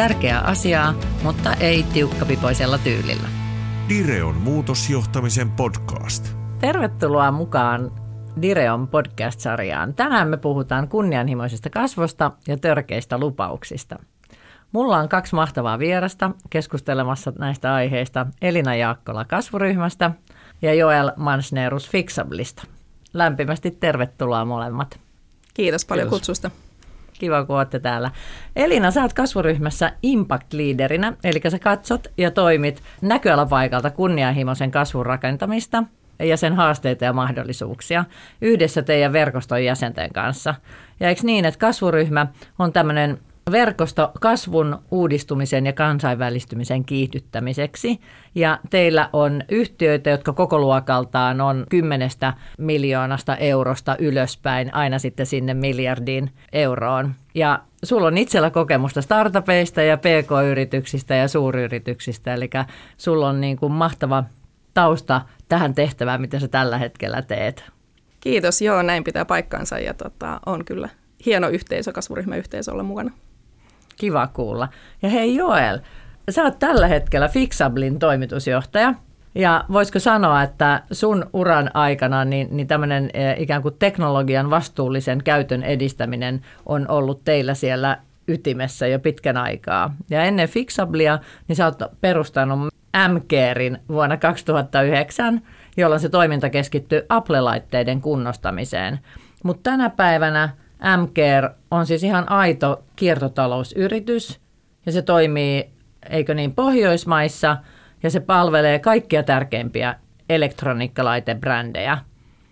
Tärkeää asiaa, mutta ei tiukkapipoisella tyylillä. Direon muutosjohtamisen podcast. Tervetuloa mukaan Direon podcast-sarjaan. Tänään me puhutaan kunnianhimoisesta kasvusta ja törkeistä lupauksista. Mulla on kaksi mahtavaa vierasta keskustelemassa näistä aiheista. Elina Jaakkola kasvuryhmästä ja Joel Mansnerus Fixablista. Lämpimästi tervetuloa molemmat. Kiitos paljon Kiitos. kutsusta. Kiva, kun olette täällä. Elina, sä oot kasvuryhmässä Impact Leaderina, eli sä katsot ja toimit näköalapaikalta kunnianhimoisen kasvun rakentamista ja sen haasteita ja mahdollisuuksia yhdessä teidän verkoston jäsenten kanssa. Ja eikö niin, että kasvuryhmä on tämmöinen verkosto kasvun uudistumisen ja kansainvälistymisen kiihdyttämiseksi. Ja teillä on yhtiöitä, jotka koko luokaltaan on kymmenestä miljoonasta eurosta ylöspäin aina sitten sinne miljardiin euroon. Ja sulla on itsellä kokemusta startupeista ja pk-yrityksistä ja suuryrityksistä, eli sulla on niin kuin mahtava tausta tähän tehtävään, mitä sä tällä hetkellä teet. Kiitos, joo, näin pitää paikkaansa ja tota, on kyllä hieno yhteisö, kasvuryhmäyhteisö olla mukana. Kiva kuulla. Ja hei Joel, sä oot tällä hetkellä Fixablin toimitusjohtaja. Ja voisiko sanoa, että sun uran aikana niin, niin tämmöinen eh, ikään kuin teknologian vastuullisen käytön edistäminen on ollut teillä siellä ytimessä jo pitkän aikaa. Ja ennen Fixablia, niin sä oot perustanut MCARin vuonna 2009, jolloin se toiminta keskittyy Apple-laitteiden kunnostamiseen. Mutta tänä päivänä MCare on siis ihan aito kiertotalousyritys ja se toimii, eikö niin, Pohjoismaissa ja se palvelee kaikkia tärkeimpiä elektroniikkalaitebrändejä.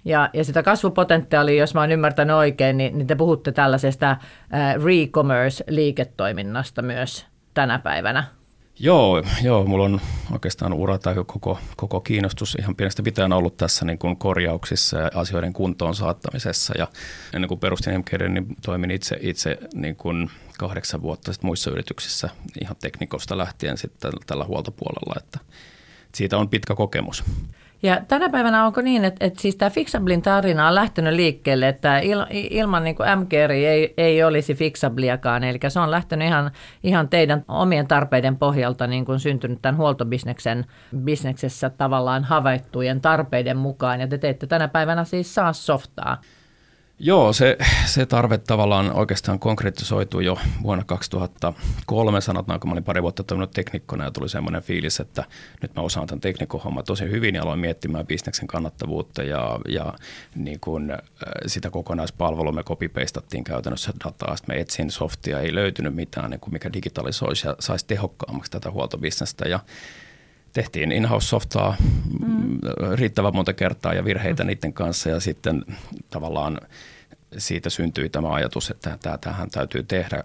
Ja, ja sitä kasvupotentiaalia, jos mä oon ymmärtänyt oikein, niin, niin te puhutte tällaisesta äh, re-commerce-liiketoiminnasta myös tänä päivänä. Joo, joo, mulla on oikeastaan ura tai koko, koko kiinnostus ihan pienestä pitäen ollut tässä niin kuin korjauksissa ja asioiden kuntoon saattamisessa. Ja ennen kuin perustin MKD, niin toimin itse, itse niin kuin kahdeksan vuotta sitten muissa yrityksissä ihan teknikosta lähtien sitten tällä huoltopuolella, että siitä on pitkä kokemus. Ja tänä päivänä onko niin, että, että siis tämä Fixablin tarina on lähtenyt liikkeelle, että il, ilman niin MGR ei, ei olisi Fixabliakaan, eli se on lähtenyt ihan, ihan teidän omien tarpeiden pohjalta niin kuin syntynyt tämän huoltobisneksen bisneksessä tavallaan havaittujen tarpeiden mukaan, ja te teette tänä päivänä siis saa softaa. Joo, se, se tarve tavallaan oikeastaan konkretisoitui jo vuonna 2003, sanotaan, kun mä olin pari vuotta toiminut teknikkona ja tuli semmoinen fiilis, että nyt mä osaan tämän teknikkohomman tosi hyvin ja aloin miettimään bisneksen kannattavuutta ja, ja niin kuin sitä kokonaispalvelua me copy-pastattiin käytännössä dataa, sitten me etsin softia, ei löytynyt mitään, niin kuin mikä digitalisoisi ja saisi tehokkaammaksi tätä huoltobisnestä. Ja tehtiin in-house-softaa mm. riittävän monta kertaa ja virheitä mm. niiden kanssa ja sitten tavallaan siitä syntyi tämä ajatus, että tähän täytyy tehdä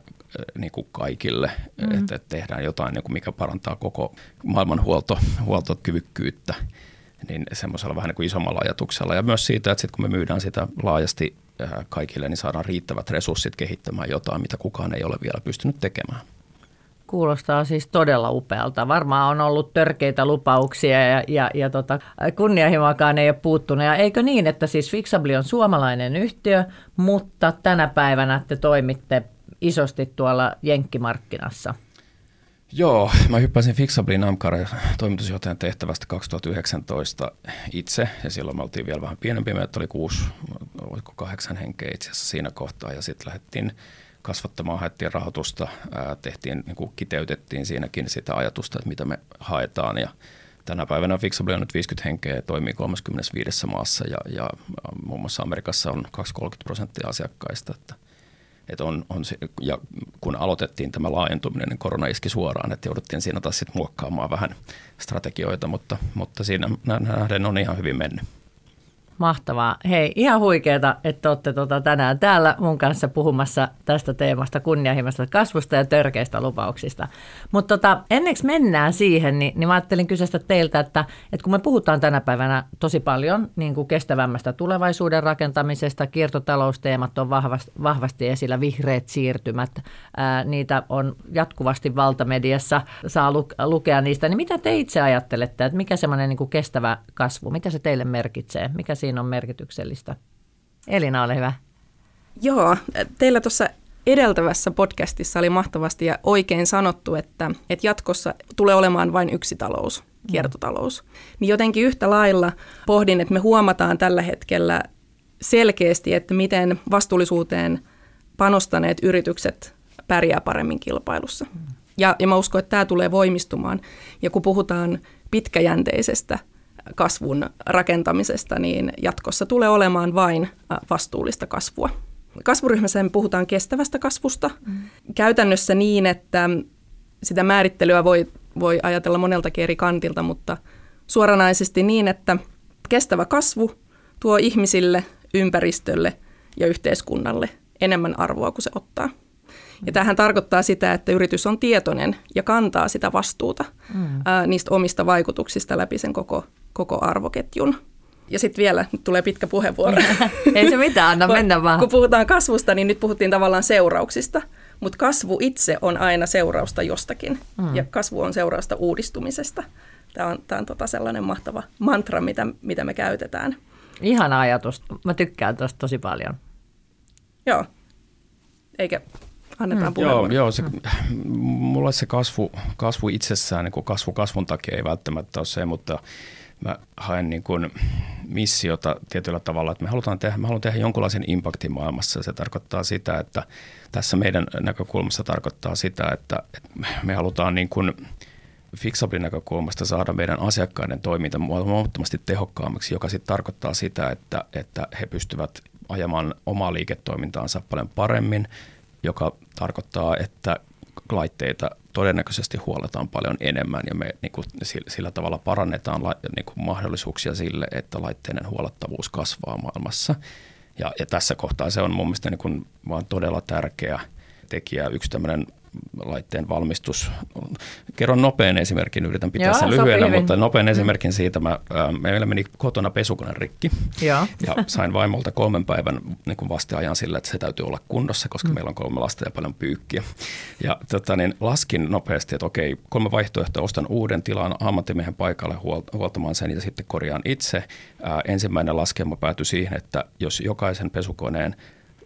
niin kuin kaikille, mm. että tehdään jotain, niin kuin mikä parantaa koko maailman huolto, huoltokyvykkyyttä niin semmoisella vähän niin kuin isommalla ajatuksella. Ja myös siitä, että sit kun me myydään sitä laajasti kaikille, niin saadaan riittävät resurssit kehittämään jotain, mitä kukaan ei ole vielä pystynyt tekemään. Kuulostaa siis todella upealta. Varmaan on ollut törkeitä lupauksia ja, ja, ja tota, kunnianhimoakaan ei ole puuttunut. Ja eikö niin, että siis Fixabli on suomalainen yhtiö, mutta tänä päivänä te toimitte isosti tuolla Jenkkimarkkinassa? Joo, mä hyppäsin Fixablin Amkar toimitusjohtajan tehtävästä 2019 itse, ja silloin me oltiin vielä vähän pienempiä, meitä oli kuusi, oliko kahdeksan henkeä itse asiassa siinä kohtaa, ja sitten lähdettiin kasvattamaan, haettiin rahoitusta, ää, tehtiin, niin kuin kiteytettiin siinäkin sitä ajatusta, että mitä me haetaan ja Tänä päivänä Fixable on nyt 50 henkeä ja toimii 35 maassa ja, ja muun muassa Amerikassa on 2-30 prosenttia asiakkaista. Että, että on, on se, ja kun aloitettiin tämä laajentuminen, niin korona iski suoraan, että jouduttiin siinä taas sitten muokkaamaan vähän strategioita, mutta, mutta siinä nähden on ihan hyvin mennyt. Mahtavaa. Hei, ihan huikeeta, että olette tota tänään täällä mun kanssa puhumassa tästä teemasta kunnianhimoista kasvusta ja törkeistä lupauksista. Mutta tota, enneksi mennään siihen, niin, niin mä ajattelin kysyä teiltä, että, että kun me puhutaan tänä päivänä tosi paljon niin kuin kestävämmästä tulevaisuuden rakentamisesta, kiertotalousteemat on vahvasti, vahvasti esillä, vihreät siirtymät, ää, niitä on jatkuvasti valtamediassa, saa lu, lukea niistä, niin mitä te itse ajattelette, että mikä semmoinen niin kestävä kasvu, mitä se teille merkitsee, mikä siinä on merkityksellistä. Elina, ole hyvä. Joo, teillä tuossa edeltävässä podcastissa oli mahtavasti ja oikein sanottu, että, että jatkossa tulee olemaan vain yksi talous, kiertotalous. Niin jotenkin yhtä lailla pohdin, että me huomataan tällä hetkellä selkeästi, että miten vastuullisuuteen panostaneet yritykset pärjää paremmin kilpailussa. Ja, ja mä uskon, että tämä tulee voimistumaan. Ja kun puhutaan pitkäjänteisestä kasvun rakentamisesta, niin jatkossa tulee olemaan vain vastuullista kasvua. Kasvuryhmässä puhutaan kestävästä kasvusta. Mm. Käytännössä niin, että sitä määrittelyä voi, voi ajatella monelta eri kantilta, mutta suoranaisesti niin, että kestävä kasvu tuo ihmisille, ympäristölle ja yhteiskunnalle enemmän arvoa kuin se ottaa. Ja tähän tarkoittaa sitä, että yritys on tietoinen ja kantaa sitä vastuuta mm. ää, niistä omista vaikutuksista läpi sen koko koko arvoketjun. Ja sitten vielä, nyt tulee pitkä puheenvuoro. Ei se mitään, anna mennä vaan. Kun puhutaan kasvusta, niin nyt puhuttiin tavallaan seurauksista. Mutta kasvu itse on aina seurausta jostakin. Mm. Ja kasvu on seurausta uudistumisesta. Tämä on, tämä on tota sellainen mahtava mantra, mitä, mitä me käytetään. Ihana ajatus. Mä tykkään tuosta tosi paljon. Joo. Eikä annetaan mm. Joo, joo se, mulle se kasvu, kasvu itsessään, niin kasvu kasvun takia ei välttämättä ole se, mutta mä haen niin kuin missiota tietyllä tavalla, että me halutaan tehdä, me haluan tehdä jonkunlaisen impaktin maailmassa. Se tarkoittaa sitä, että tässä meidän näkökulmassa tarkoittaa sitä, että, että me halutaan niin kuin Fixablin näkökulmasta saada meidän asiakkaiden toiminta huomattavasti tehokkaammaksi, joka sitten tarkoittaa sitä, että, että he pystyvät ajamaan omaa liiketoimintaansa paljon paremmin, joka tarkoittaa, että laitteita todennäköisesti huoletaan paljon enemmän ja me niin kuin, sillä, tavalla parannetaan niin kuin, mahdollisuuksia sille, että laitteiden huolettavuus kasvaa maailmassa. Ja, ja tässä kohtaa se on mun mielestä niin kuin, vaan todella tärkeä tekijä. Yksi tämmöinen laitteen valmistus. Kerron nopean esimerkin, yritän pitää Joo, sen lyhyenä, mutta nopean mm. esimerkin siitä. Mä, ää, meillä meni kotona pesukone rikki Joo. ja sain vaimolta kolmen päivän niin kuin vasteajan sillä, että se täytyy olla kunnossa, koska mm. meillä on kolme lasta ja paljon pyykkiä. Ja tota, niin laskin nopeasti, että okei, kolme vaihtoehtoa, ostan uuden tilan ammattimiehen paikalle huoltamaan sen ja sitten korjaan itse. Ää, ensimmäinen laskelma päätyi siihen, että jos jokaisen pesukoneen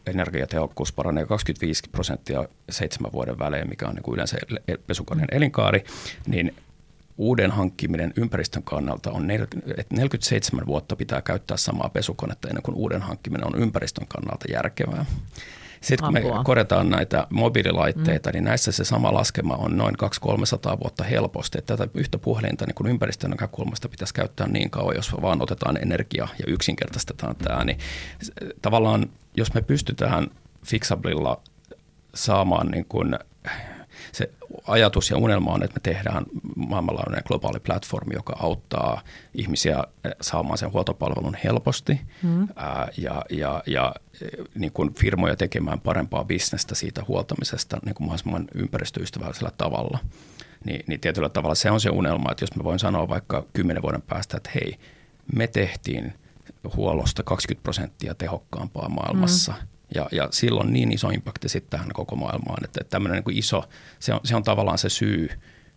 energiatehokkuus paranee 25 prosenttia seitsemän vuoden välein, mikä on niin kuin yleensä pesukoneen elinkaari, niin uuden hankkiminen ympäristön kannalta on, että 47 vuotta pitää käyttää samaa pesukonetta ennen kuin uuden hankkiminen on ympäristön kannalta järkevää. Sitten kun me korjataan näitä mobiililaitteita, mm. niin näissä se sama laskema on noin 200-300 vuotta helposti. Että tätä yhtä puhelinta niin kun ympäristön näkökulmasta pitäisi käyttää niin kauan, jos vaan otetaan energia ja yksinkertaistetaan tämä. Niin tavallaan, jos me pystytään Fixablilla saamaan niin kuin se ajatus ja unelma on, että me tehdään maailmanlaajuinen globaali platformi, joka auttaa ihmisiä eh, saamaan sen huoltopalvelun helposti mm. ää, ja, ja, ja eh, niin kuin firmoja tekemään parempaa bisnestä siitä huoltamisesta niin kuin mahdollisimman ympäristöystävällisellä tavalla. Ni, niin tietyllä tavalla se on se unelma, että jos mä voin sanoa vaikka kymmenen vuoden päästä, että hei, me tehtiin huollosta 20 prosenttia tehokkaampaa maailmassa mm ja, ja silloin niin iso impakti sitten tähän koko maailmaan, että, että tämmöinen niin iso, se on, se on tavallaan se syy,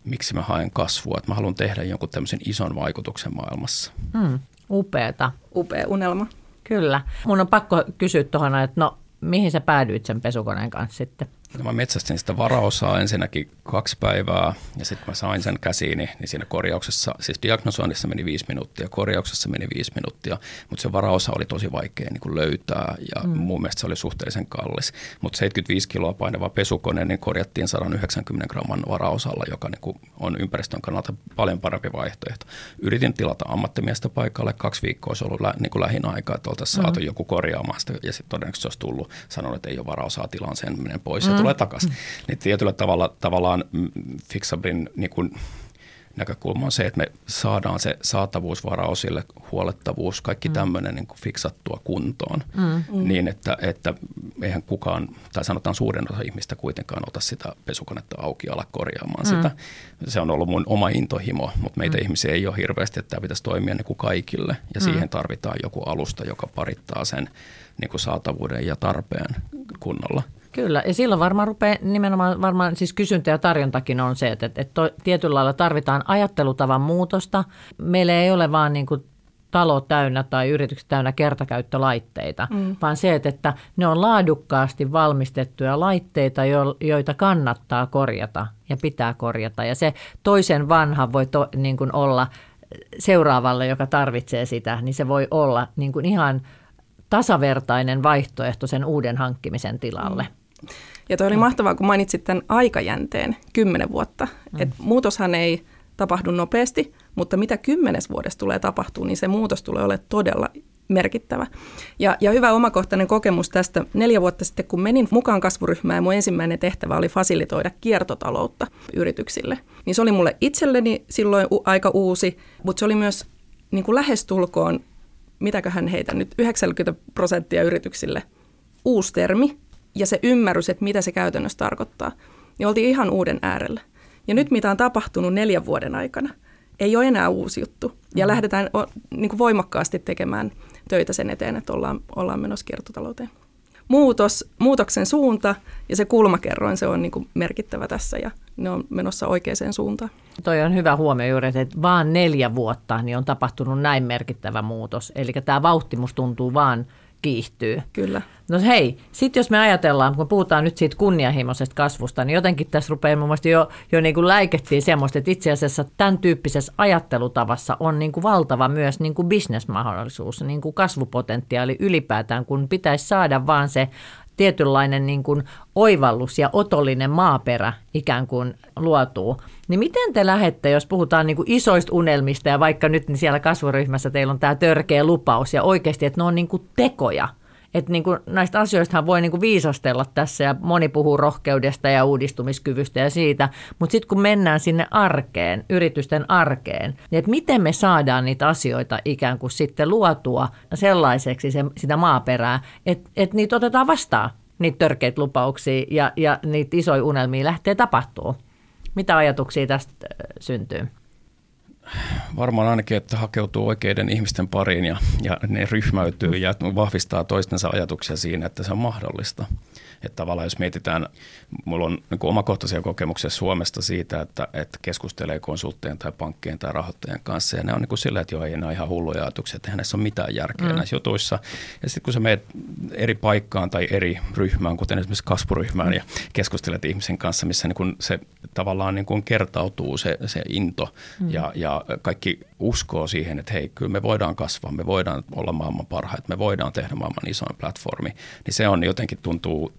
miksi mä haen kasvua, että mä haluan tehdä jonkun tämmöisen ison vaikutuksen maailmassa. Hmm, upeeta. Upea unelma. Kyllä. Mun on pakko kysyä tuohon, että no mihin sä päädyit sen pesukoneen kanssa sitten? No mä metsästin sitä varaosaa ensinnäkin kaksi päivää ja sitten mä sain sen käsiini, niin siinä korjauksessa, siis diagnosoinnissa meni viisi minuuttia, korjauksessa meni viisi minuuttia, mutta se varaosa oli tosi vaikea niin kuin löytää ja mm. mun mielestä se oli suhteellisen kallis. Mutta 75 kiloa painava pesukone niin korjattiin 190 gramman varaosalla, joka niin kuin on ympäristön kannalta paljon parempi vaihtoehto. Yritin tilata ammattimiestä paikalle, kaksi viikkoa se ollut lä, niin kuin lähin aikaa, että oltaisiin mm. saatu joku korjaamaan sitä ja sitten todennäköisesti se olisi tullut, sanonut, että ei ole varaosaa, tilaan sen, menen pois mm tulee takaisin. Mm. Niin tietyllä tavalla tavallaan Fixabrin niin kuin, näkökulma on se, että me saadaan se saatavuus, varaosille, huolettavuus, kaikki mm. tämmöinen niin fiksattua kuntoon. Mm. Niin, että, että eihän kukaan, tai sanotaan suurin osa ihmistä kuitenkaan ota sitä pesukonetta auki ja ala korjaamaan mm. sitä. Se on ollut mun oma intohimo, mutta meitä mm. ihmisiä ei ole hirveästi, että tämä pitäisi toimia niin kuin kaikille. Ja mm. siihen tarvitaan joku alusta, joka parittaa sen niin kuin saatavuuden ja tarpeen kunnolla. Kyllä, ja silloin varmaan rupeaa nimenomaan, varmaan siis kysyntä ja tarjontakin on se, että, että to, tietyllä lailla tarvitaan ajattelutavan muutosta. Meillä ei ole vaan niin kuin talo täynnä tai yritykset täynnä kertakäyttölaitteita, mm. vaan se, että ne on laadukkaasti valmistettuja laitteita, joita kannattaa korjata ja pitää korjata. Ja se toisen vanha voi to, niin kuin olla seuraavalle, joka tarvitsee sitä, niin se voi olla niin kuin ihan tasavertainen vaihtoehto sen uuden hankkimisen tilalle. Mm. Ja toi oli mahtavaa, kun mainitsit tämän aikajänteen, kymmenen vuotta. Mm. Et muutoshan ei tapahdu nopeasti, mutta mitä kymmenes vuodessa tulee tapahtuu, niin se muutos tulee olemaan todella merkittävä. Ja, ja hyvä omakohtainen kokemus tästä neljä vuotta sitten, kun menin mukaan kasvuryhmään ja mun ensimmäinen tehtävä oli fasilitoida kiertotaloutta yrityksille. Niin se oli mulle itselleni silloin u- aika uusi, mutta se oli myös niin kuin lähestulkoon, mitäköhän heitä nyt, 90 prosenttia yrityksille uusi termi, ja se ymmärrys, että mitä se käytännössä tarkoittaa, niin oltiin ihan uuden äärellä. Ja nyt mitä on tapahtunut neljän vuoden aikana, ei ole enää uusi juttu. Ja mm. lähdetään niin kuin voimakkaasti tekemään töitä sen eteen, että ollaan, ollaan menossa kiertotalouteen. Muutos, muutoksen suunta ja se kulmakerroin, se on niin kuin merkittävä tässä ja ne on menossa oikeaan suuntaan. Toi on hyvä huomio juuri, että vaan neljä vuotta niin on tapahtunut näin merkittävä muutos. Eli tämä vauhtimus tuntuu vaan kiihtyy. Kyllä. No hei, sitten jos me ajatellaan, kun puhutaan nyt siitä kunnianhimoisesta kasvusta, niin jotenkin tässä rupeaa mun mielestä jo, jo niin kuin läikettiin semmoista, että itse asiassa tämän tyyppisessä ajattelutavassa on niin kuin valtava myös niin kuin bisnesmahdollisuus, niin kuin kasvupotentiaali ylipäätään, kun pitäisi saada vaan se tietynlainen niin kuin oivallus ja otollinen maaperä ikään kuin luotuu. Niin miten te lähette, jos puhutaan niin kuin isoista unelmista ja vaikka nyt niin siellä kasvuryhmässä teillä on tämä törkeä lupaus ja oikeasti, että ne on niin kuin tekoja, että niin kuin näistä asioista voi niin kuin viisastella tässä ja moni puhuu rohkeudesta ja uudistumiskyvystä ja siitä, mutta sitten kun mennään sinne arkeen, yritysten arkeen, niin että miten me saadaan niitä asioita ikään kuin sitten luotua sellaiseksi se, sitä maaperää, että, että niitä otetaan vastaan, niitä törkeitä lupauksia ja, ja niitä isoja unelmia lähtee tapahtuu. Mitä ajatuksia tästä syntyy? varmaan ainakin, että hakeutuu oikeiden ihmisten pariin ja, ja ne ryhmäytyy ja vahvistaa toistensa ajatuksia siinä, että se on mahdollista. Että tavallaan jos mietitään, mulla on niin omakohtaisia kokemuksia Suomesta siitä, että, että keskustelee konsulttien tai pankkien tai rahoittajien kanssa ja ne on niin kuin sillä, että joo, ei ne ole ihan hulluja ajatuksia, että eihän näissä ole mitään järkeä mm. näissä jutuissa. Ja sitten kun sä meet eri paikkaan tai eri ryhmään, kuten esimerkiksi kasvuryhmään mm. ja keskustelet ihmisen kanssa, missä niin kuin se tavallaan niin kuin kertautuu se, se into mm. ja, ja kaikki uskoo siihen, että hei, kyllä me voidaan kasvaa, me voidaan olla maailman parhaita, me voidaan tehdä maailman isoin platformi, niin se on jotenkin tuntuu,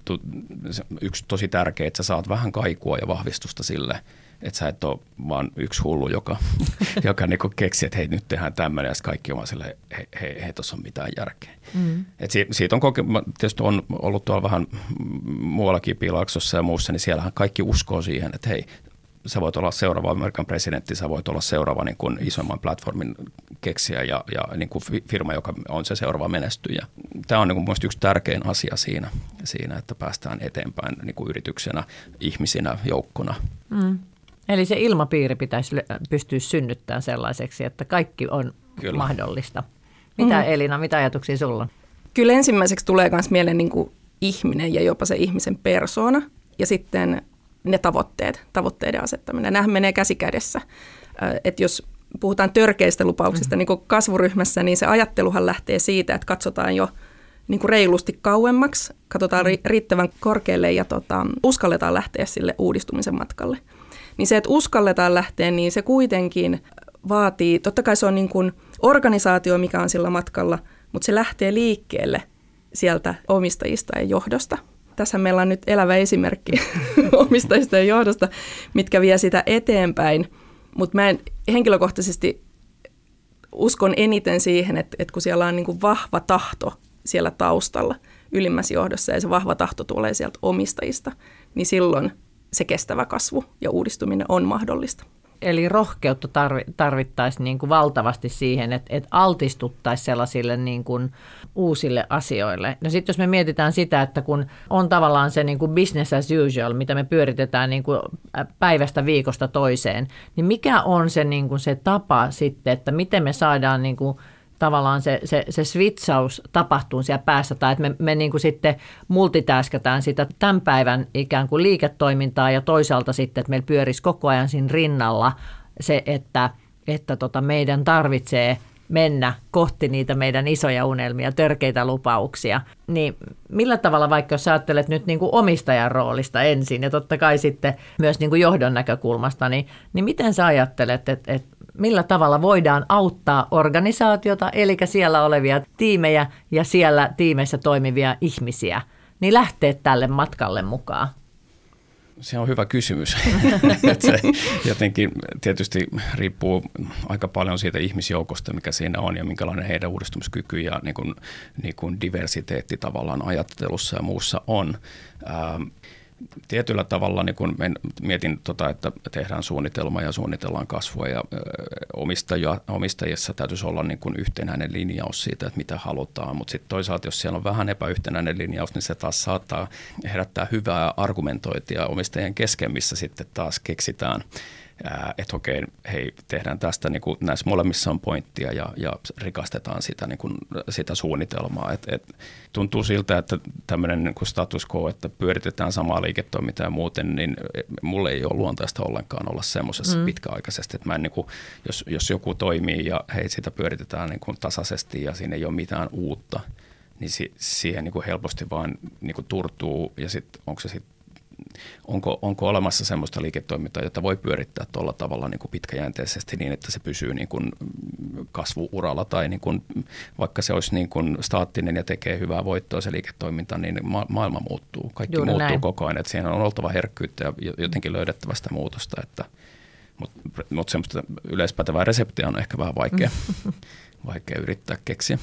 yksi tosi tärkeä, että sä saat vähän kaikua ja vahvistusta sille, että sä et ole vaan yksi hullu, joka, joka niinku keksii, että hei nyt tehdään tämmöinen ja kaikki on vaan silleen, hei, hei, hei tuossa on mitään järkeä. Mm. Et siitä, siitä on, koke- tietysti on ollut tuolla vähän muuallakin Piilaksossa ja muussa, niin siellähän kaikki uskoo siihen, että hei, sä voit olla seuraava Amerikan presidentti, sä voit olla seuraava niin kuin isomman platformin keksiä ja, ja niin kuin firma, joka on se seuraava menestyjä. Tämä on niin kuin yksi tärkein asia siinä, siinä, että päästään eteenpäin niin kuin yrityksenä, ihmisinä, joukkona. Mm. Eli se ilmapiiri pitäisi pystyä synnyttämään sellaiseksi, että kaikki on Kyllä. mahdollista. Mitä mm. Elina, mitä ajatuksia sulla on? Kyllä ensimmäiseksi tulee myös mieleen niin kuin ihminen ja jopa se ihmisen persona. Ja sitten ne tavoitteet, tavoitteiden asettaminen. Nämähän menee käsi kädessä. Että jos puhutaan törkeistä lupauksista mm. niin kasvuryhmässä, niin se ajatteluhan lähtee siitä, että katsotaan jo niin kuin reilusti kauemmaksi, katsotaan ri- riittävän korkealle ja tota, uskalletaan lähteä sille uudistumisen matkalle. Niin se, että uskalletaan lähteä, niin se kuitenkin vaatii, totta kai se on niin kuin organisaatio, mikä on sillä matkalla, mutta se lähtee liikkeelle sieltä omistajista ja johdosta – tässä meillä on nyt elävä esimerkki omistajista ja johdosta, mitkä vie sitä eteenpäin. Mutta mä en henkilökohtaisesti uskon eniten siihen, että, että kun siellä on niin kuin vahva tahto siellä taustalla ylimmässä johdossa ja se vahva tahto tulee sieltä omistajista, niin silloin se kestävä kasvu ja uudistuminen on mahdollista. eli rohkeutta tarvittaisiin niin kuin valtavasti siihen, että, että altistuttaisiin sellaisille niin kuin uusille asioille. No sitten jos me mietitään sitä, että kun on tavallaan se niin kuin business as usual, mitä me pyöritetään niin kuin päivästä viikosta toiseen, niin mikä on se, niin kuin se tapa sitten, että miten me saadaan niin kuin tavallaan se, se, se switchaus tapahtuu siellä päässä, tai että me, me niin kuin sitten multitaskätään sitä tämän päivän ikään kuin liiketoimintaa, ja toisaalta sitten, että meillä pyörisi koko ajan siinä rinnalla se, että, että tota meidän tarvitsee mennä kohti niitä meidän isoja unelmia, törkeitä lupauksia. Niin millä tavalla, vaikka jos ajattelet nyt niin kuin omistajan roolista ensin ja totta kai sitten myös niin kuin johdon näkökulmasta, niin, niin miten sä ajattelet, että, että millä tavalla voidaan auttaa organisaatiota, eli siellä olevia tiimejä ja siellä tiimeissä toimivia ihmisiä, niin lähteä tälle matkalle mukaan? Se on hyvä kysymys. se jotenkin tietysti riippuu aika paljon siitä ihmisjoukosta, mikä siinä on ja minkälainen heidän uudistumiskyky ja niin kuin, niin kuin diversiteetti tavallaan ajattelussa ja muussa on. Ähm, tietyllä tavalla niin kun mietin, tota, että tehdään suunnitelma ja suunnitellaan kasvua ja omistajia, omistajissa täytyisi olla niin kun yhtenäinen linjaus siitä, että mitä halutaan, mutta sitten toisaalta, jos siellä on vähän epäyhtenäinen linjaus, niin se taas saattaa herättää hyvää argumentointia omistajien kesken, missä sitten taas keksitään että okei, hei, tehdään tästä, niin kuin näissä molemmissa on pointtia ja, ja rikastetaan sitä, niin kuin, sitä suunnitelmaa. Et, et, tuntuu siltä, että tämmöinen niin kuin status quo, että pyöritetään samaa liiketoimintaa ja muuten, niin mulle ei ole luontaista ollenkaan olla semmoisessa mm. pitkäaikaisesti, että mä en, niin kuin, jos, jos joku toimii ja hei, sitä pyöritetään niin kuin tasaisesti ja siinä ei ole mitään uutta, niin si, siihen niin kuin helposti vaan niin kuin turtuu ja sitten onko se sitten onko, onko olemassa sellaista liiketoimintaa, jota voi pyörittää tuolla tavalla niin kuin pitkäjänteisesti niin, että se pysyy niin kuin kasvuuralla tai niin kuin, vaikka se olisi niin kuin staattinen ja tekee hyvää voittoa se liiketoiminta, niin ma- maailma muuttuu. Kaikki Juuri muuttuu näin. koko ajan, että siinä on oltava herkkyyttä ja jotenkin löydettävä sitä muutosta, että mutta mut semmoista yleispätevää reseptiä on ehkä vähän vaikea, vaikea yrittää keksiä.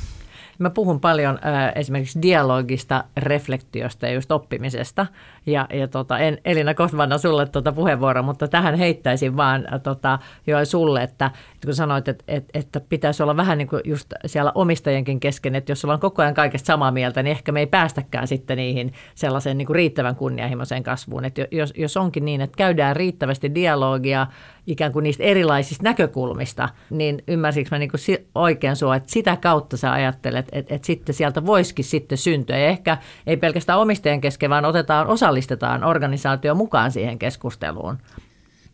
Mä puhun paljon äh, esimerkiksi dialogista, reflektiosta ja just oppimisesta. Ja, ja tota, en, Elina Kosvana sulle tuota puheenvuoro, mutta tähän heittäisin vaan äh, tota, jo sulle, että, että kun sanoit, että, että, että pitäisi olla vähän niin kuin just siellä omistajienkin kesken, että jos ollaan koko ajan kaikesta samaa mieltä, niin ehkä me ei päästäkään sitten niihin sellaiseen niin kuin riittävän kunnianhimoiseen kasvuun. Että jos, jos onkin niin, että käydään riittävästi dialogia ikään kuin niistä erilaisista näkökulmista, niin ymmärsikö mä niin kuin oikein sua, että sitä kautta sä ajattelet, että, että sitten sieltä voisikin sitten syntyä. Ja ehkä ei pelkästään omistajien kesken, vaan otetaan, osallistetaan organisaatio mukaan siihen keskusteluun.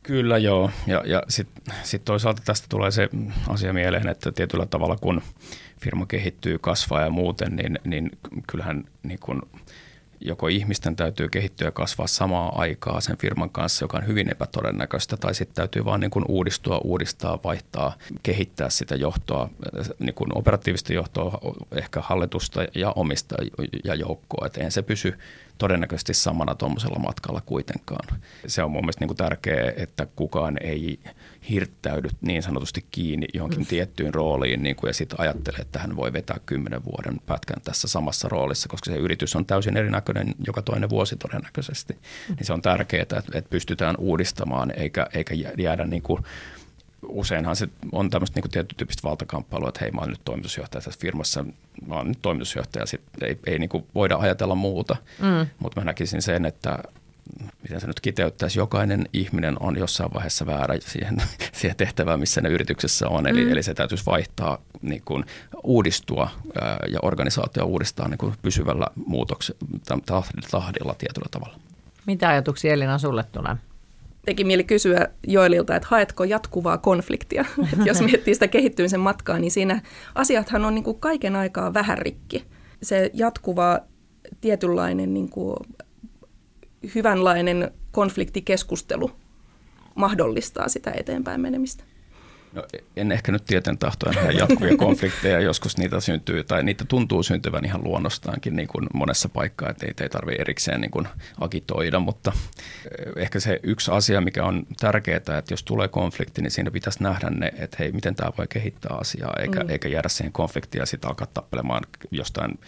Kyllä joo, ja, ja sitten sit toisaalta tästä tulee se asia mieleen, että tietyllä tavalla kun firma kehittyy, kasvaa ja muuten, niin, niin kyllähän niin kun joko ihmisten täytyy kehittyä ja kasvaa samaa aikaa sen firman kanssa, joka on hyvin epätodennäköistä, tai sitten täytyy vaan niin kuin uudistua, uudistaa, vaihtaa, kehittää sitä johtoa, niin kuin operatiivista johtoa, ehkä hallitusta ja omista ja joukkoa, että eihän se pysy todennäköisesti samana tuommoisella matkalla kuitenkaan. Se on mun mielestä niin kuin tärkeää, että kukaan ei hirttäydy niin sanotusti kiinni johonkin mm. tiettyyn rooliin niin kuin, ja sitten ajattelee, että hän voi vetää kymmenen vuoden pätkän tässä samassa roolissa, koska se yritys on täysin erinäköinen joka toinen vuosi todennäköisesti. Mm. Niin se on tärkeää, että, että pystytään uudistamaan eikä, eikä jäädä niin kuin useinhan se on tämmöistä niin tietyn tyyppistä valtakamppailua, että hei mä oon nyt toimitusjohtaja tässä firmassa, mä oon nyt toimitusjohtaja, sit ei, ei niin kuin voida ajatella muuta, mm. mutta mä näkisin sen, että miten se nyt kiteyttäisi, jokainen ihminen on jossain vaiheessa väärä siihen, siihen tehtävään, missä ne yrityksessä on. Eli, mm. eli se täytyisi vaihtaa, niin kuin, uudistua ää, ja organisaatio uudistaa niin kuin pysyvällä muutoksella, tahdilla tietyllä tavalla. Mitä ajatuksia Elina sulle tulee? teki mieli kysyä Joelilta, että haetko jatkuvaa konfliktia. että jos miettii sitä kehittymisen matkaa, niin siinä asiathan on niin kuin kaiken aikaa vähän rikki. Se jatkuva tietynlainen niin kuin hyvänlainen konfliktikeskustelu mahdollistaa sitä eteenpäin menemistä. No, en ehkä nyt tieten tahtoen jatkuvia konflikteja, joskus niitä syntyy, tai niitä tuntuu syntyvän ihan luonnostaankin niin kuin monessa paikkaa, että ei, ei tarvitse erikseen niin kuin agitoida, mutta eh, ehkä se yksi asia, mikä on tärkeää, että jos tulee konflikti, niin siinä pitäisi nähdä ne, että hei, miten tämä voi kehittää asiaa, eikä, mm. eikä jäädä siihen konfliktiin ja sitten alkaa tappelemaan jostain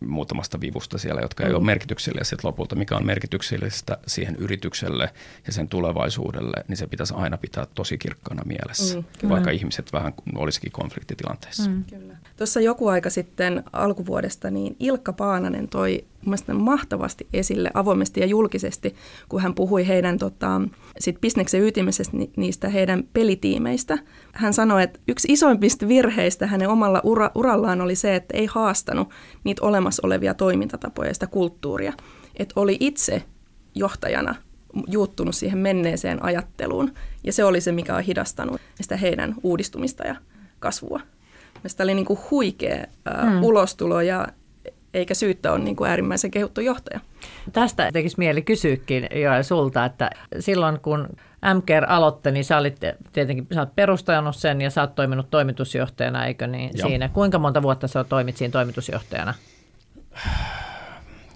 muutamasta vivusta siellä, jotka mm. ei ole merkityksellisiä lopulta. Mikä on merkityksellistä siihen yritykselle ja sen tulevaisuudelle, niin se pitäisi aina pitää tosi kirkkana mielessä, mm, vaikka ihmiset vähän olisikin konfliktitilanteessa. Mm. Kyllä. Tuossa joku aika sitten alkuvuodesta niin Ilkka Paananen toi mielestäni mahtavasti esille avoimesti ja julkisesti, kun hän puhui heidän tota, sit bisneksen ytimessä niistä heidän pelitiimeistä. Hän sanoi, että yksi isoimmista virheistä hänen omalla ura, urallaan oli se, että ei haastanut niitä olemassa olevia toimintatapoja ja sitä kulttuuria. Että oli itse johtajana juuttunut siihen menneeseen ajatteluun, ja se oli se, mikä on hidastanut sitä heidän uudistumista ja kasvua. Mielestäni oli niin kuin huikea ää, hmm. ulostulo ja eikä syyttä ole niin kuin äärimmäisen kehuttu johtaja. Tästä tekisi mieli kysyäkin jo sulta, että silloin kun MKR aloitti, niin sä olit tietenkin sä olet perustanut sen ja sä oot toiminut toimitusjohtajana, eikö niin Joo. siinä? Kuinka monta vuotta sä toimit siinä toimitusjohtajana?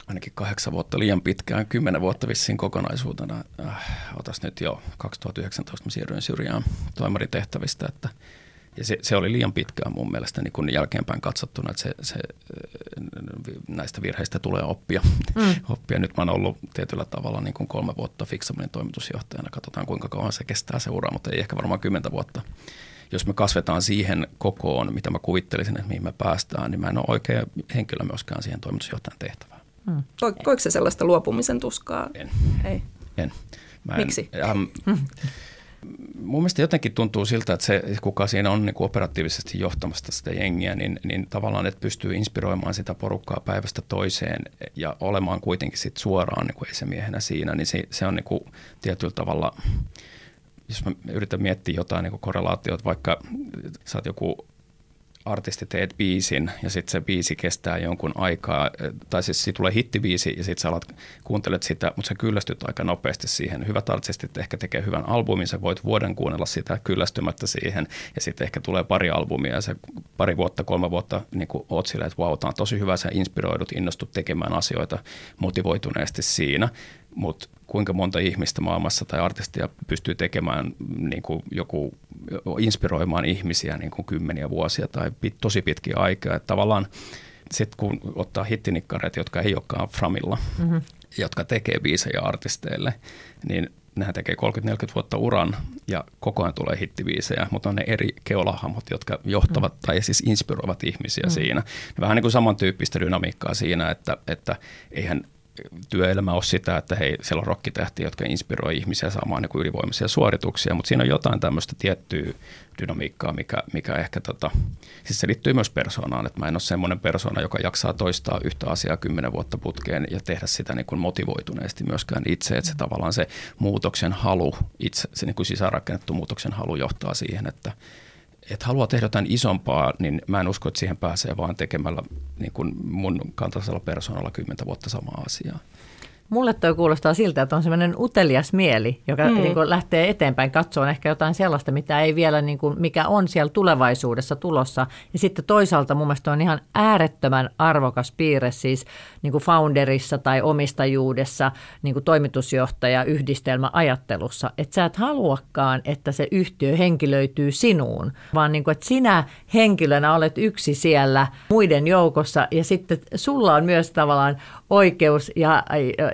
Ainakin kahdeksan vuotta liian pitkään, kymmenen vuotta vissiin kokonaisuutena. Äh, otas nyt jo 2019 mä siirryin syrjään toimaritehtävistä, että – ja se, se oli liian pitkään mun mielestä niin kun jälkeenpäin katsottuna, että se, se, näistä virheistä tulee oppia. Mm. oppia. Nyt mä oon ollut tietyllä tavalla niin kuin kolme vuotta Fixablin toimitusjohtajana. Katsotaan kuinka kauan se kestää se ura, mutta ei ehkä varmaan kymmentä vuotta. Jos me kasvetaan siihen kokoon, mitä mä kuvittelisin, että mihin me päästään, niin mä en ole oikea henkilö myöskään siihen toimitusjohtajan tehtävään. Mm. Koiko se sellaista luopumisen tuskaa? En. Ei. En. Mä en, Miksi? Ähm, mun mielestä jotenkin tuntuu siltä, että se, kuka siinä on niin operatiivisesti johtamassa sitä jengiä, niin, niin tavallaan, että pystyy inspiroimaan sitä porukkaa päivästä toiseen ja olemaan kuitenkin sit suoraan niin kuin esimiehenä siinä, niin se, se on niin kuin tietyllä tavalla, jos mä yritän miettiä jotain niin korrelaatiota, vaikka sä oot joku artisti teet biisin ja sitten se biisi kestää jonkun aikaa, tai siis siitä tulee hittibiisi ja sitten sä alat, kuuntelet sitä, mutta sä kyllästyt aika nopeasti siihen. Hyvät artistit ehkä tekee hyvän albumin, sä voit vuoden kuunnella sitä kyllästymättä siihen ja sitten ehkä tulee pari albumia ja se pari vuotta, kolme vuotta niin oot silleen, että wow, on tosi hyvä, sä inspiroidut, innostut tekemään asioita motivoituneesti siinä, mutta kuinka monta ihmistä maailmassa tai artistia pystyy tekemään niin kuin joku, inspiroimaan ihmisiä niin kuin kymmeniä vuosia tai pit, tosi pitkiä aikaa. Että tavallaan sitten kun ottaa hittinikkareita, jotka ei olekaan Framilla, mm-hmm. jotka tekee biisejä artisteille, niin nehän tekee 30-40 vuotta uran ja koko ajan tulee hittiviisejä, mutta on ne eri keolahamot, jotka johtavat mm. tai siis inspiroivat ihmisiä mm. siinä. Vähän niin kuin samantyyppistä dynamiikkaa siinä, että, että eihän työelämä ole sitä, että hei, siellä on rokkitähtiä, jotka inspiroi ihmisiä saamaan niin ylivoimaisia suorituksia, mutta siinä on jotain tämmöistä tiettyä dynamiikkaa, mikä, mikä ehkä, tota, siis se liittyy myös persoonaan, että mä en ole semmoinen persona, joka jaksaa toistaa yhtä asiaa kymmenen vuotta putkeen ja tehdä sitä niin kuin motivoituneesti myöskään itse, että se tavallaan se muutoksen halu, itse, se niin kuin sisäänrakennettu muutoksen halu johtaa siihen, että että haluaa tehdä jotain isompaa, niin mä en usko, että siihen pääsee vaan tekemällä niin kuin mun kantaisella persoonalla kymmentä vuotta samaa asiaa. Mulle toi kuulostaa siltä, että on semmoinen utelias mieli, joka mm. niin kuin lähtee eteenpäin katsomaan ehkä jotain sellaista, mitä ei vielä, niin kuin, mikä on siellä tulevaisuudessa tulossa. Ja sitten toisaalta mun mielestä on ihan äärettömän arvokas piirre siis niin kuin founderissa tai omistajuudessa, niin kuin toimitusjohtaja yhdistelmä ajattelussa, että sä et haluakaan, että se yhtiö henkilöityy sinuun, vaan niin kuin, että sinä henkilönä olet yksi siellä muiden joukossa ja sitten sulla on myös tavallaan oikeus ja,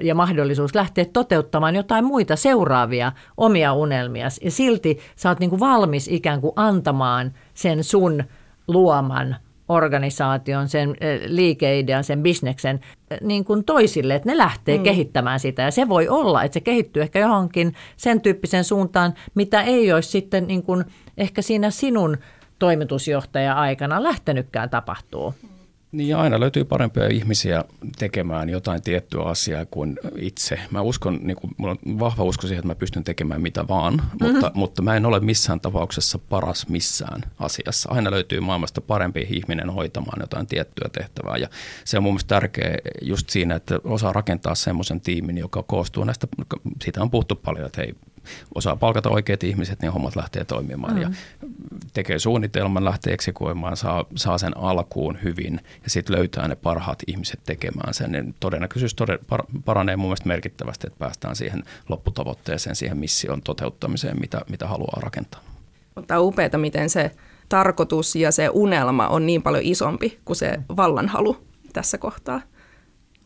ja mahdollisuus lähteä toteuttamaan jotain muita seuraavia omia unelmia. Ja silti sä oot niin kuin valmis ikään kuin antamaan sen sun luoman organisaation, sen liikeidean, sen bisneksen niin kuin toisille, että ne lähtee mm. kehittämään sitä. Ja se voi olla, että se kehittyy ehkä johonkin sen tyyppisen suuntaan, mitä ei olisi sitten niin kuin ehkä siinä sinun toimitusjohtaja-aikana lähtenytkään tapahtuu. Niin ja aina löytyy parempia ihmisiä tekemään jotain tiettyä asiaa kuin itse. Mä uskon, niin kuin, mulla on vahva usko siihen, että mä pystyn tekemään mitä vaan, mm-hmm. mutta, mutta mä en ole missään tapauksessa paras missään asiassa. Aina löytyy maailmasta parempi ihminen hoitamaan jotain tiettyä tehtävää ja se on mun mielestä tärkeä just siinä, että osaa rakentaa semmoisen tiimin, joka koostuu näistä, siitä on puhuttu paljon, että hei, osaa palkata oikeat ihmiset, niin hommat lähtee toimimaan. Mm. Ja tekee suunnitelman, lähtee eksekuoimaan, saa, saa sen alkuun hyvin ja sitten löytää ne parhaat ihmiset tekemään sen. Niin todennäköisyys todella paranee mun mielestä merkittävästi, että päästään siihen lopputavoitteeseen, siihen mission toteuttamiseen, mitä, mitä haluaa rakentaa. Mutta on upeaa, miten se tarkoitus ja se unelma on niin paljon isompi kuin se vallanhalu tässä kohtaa.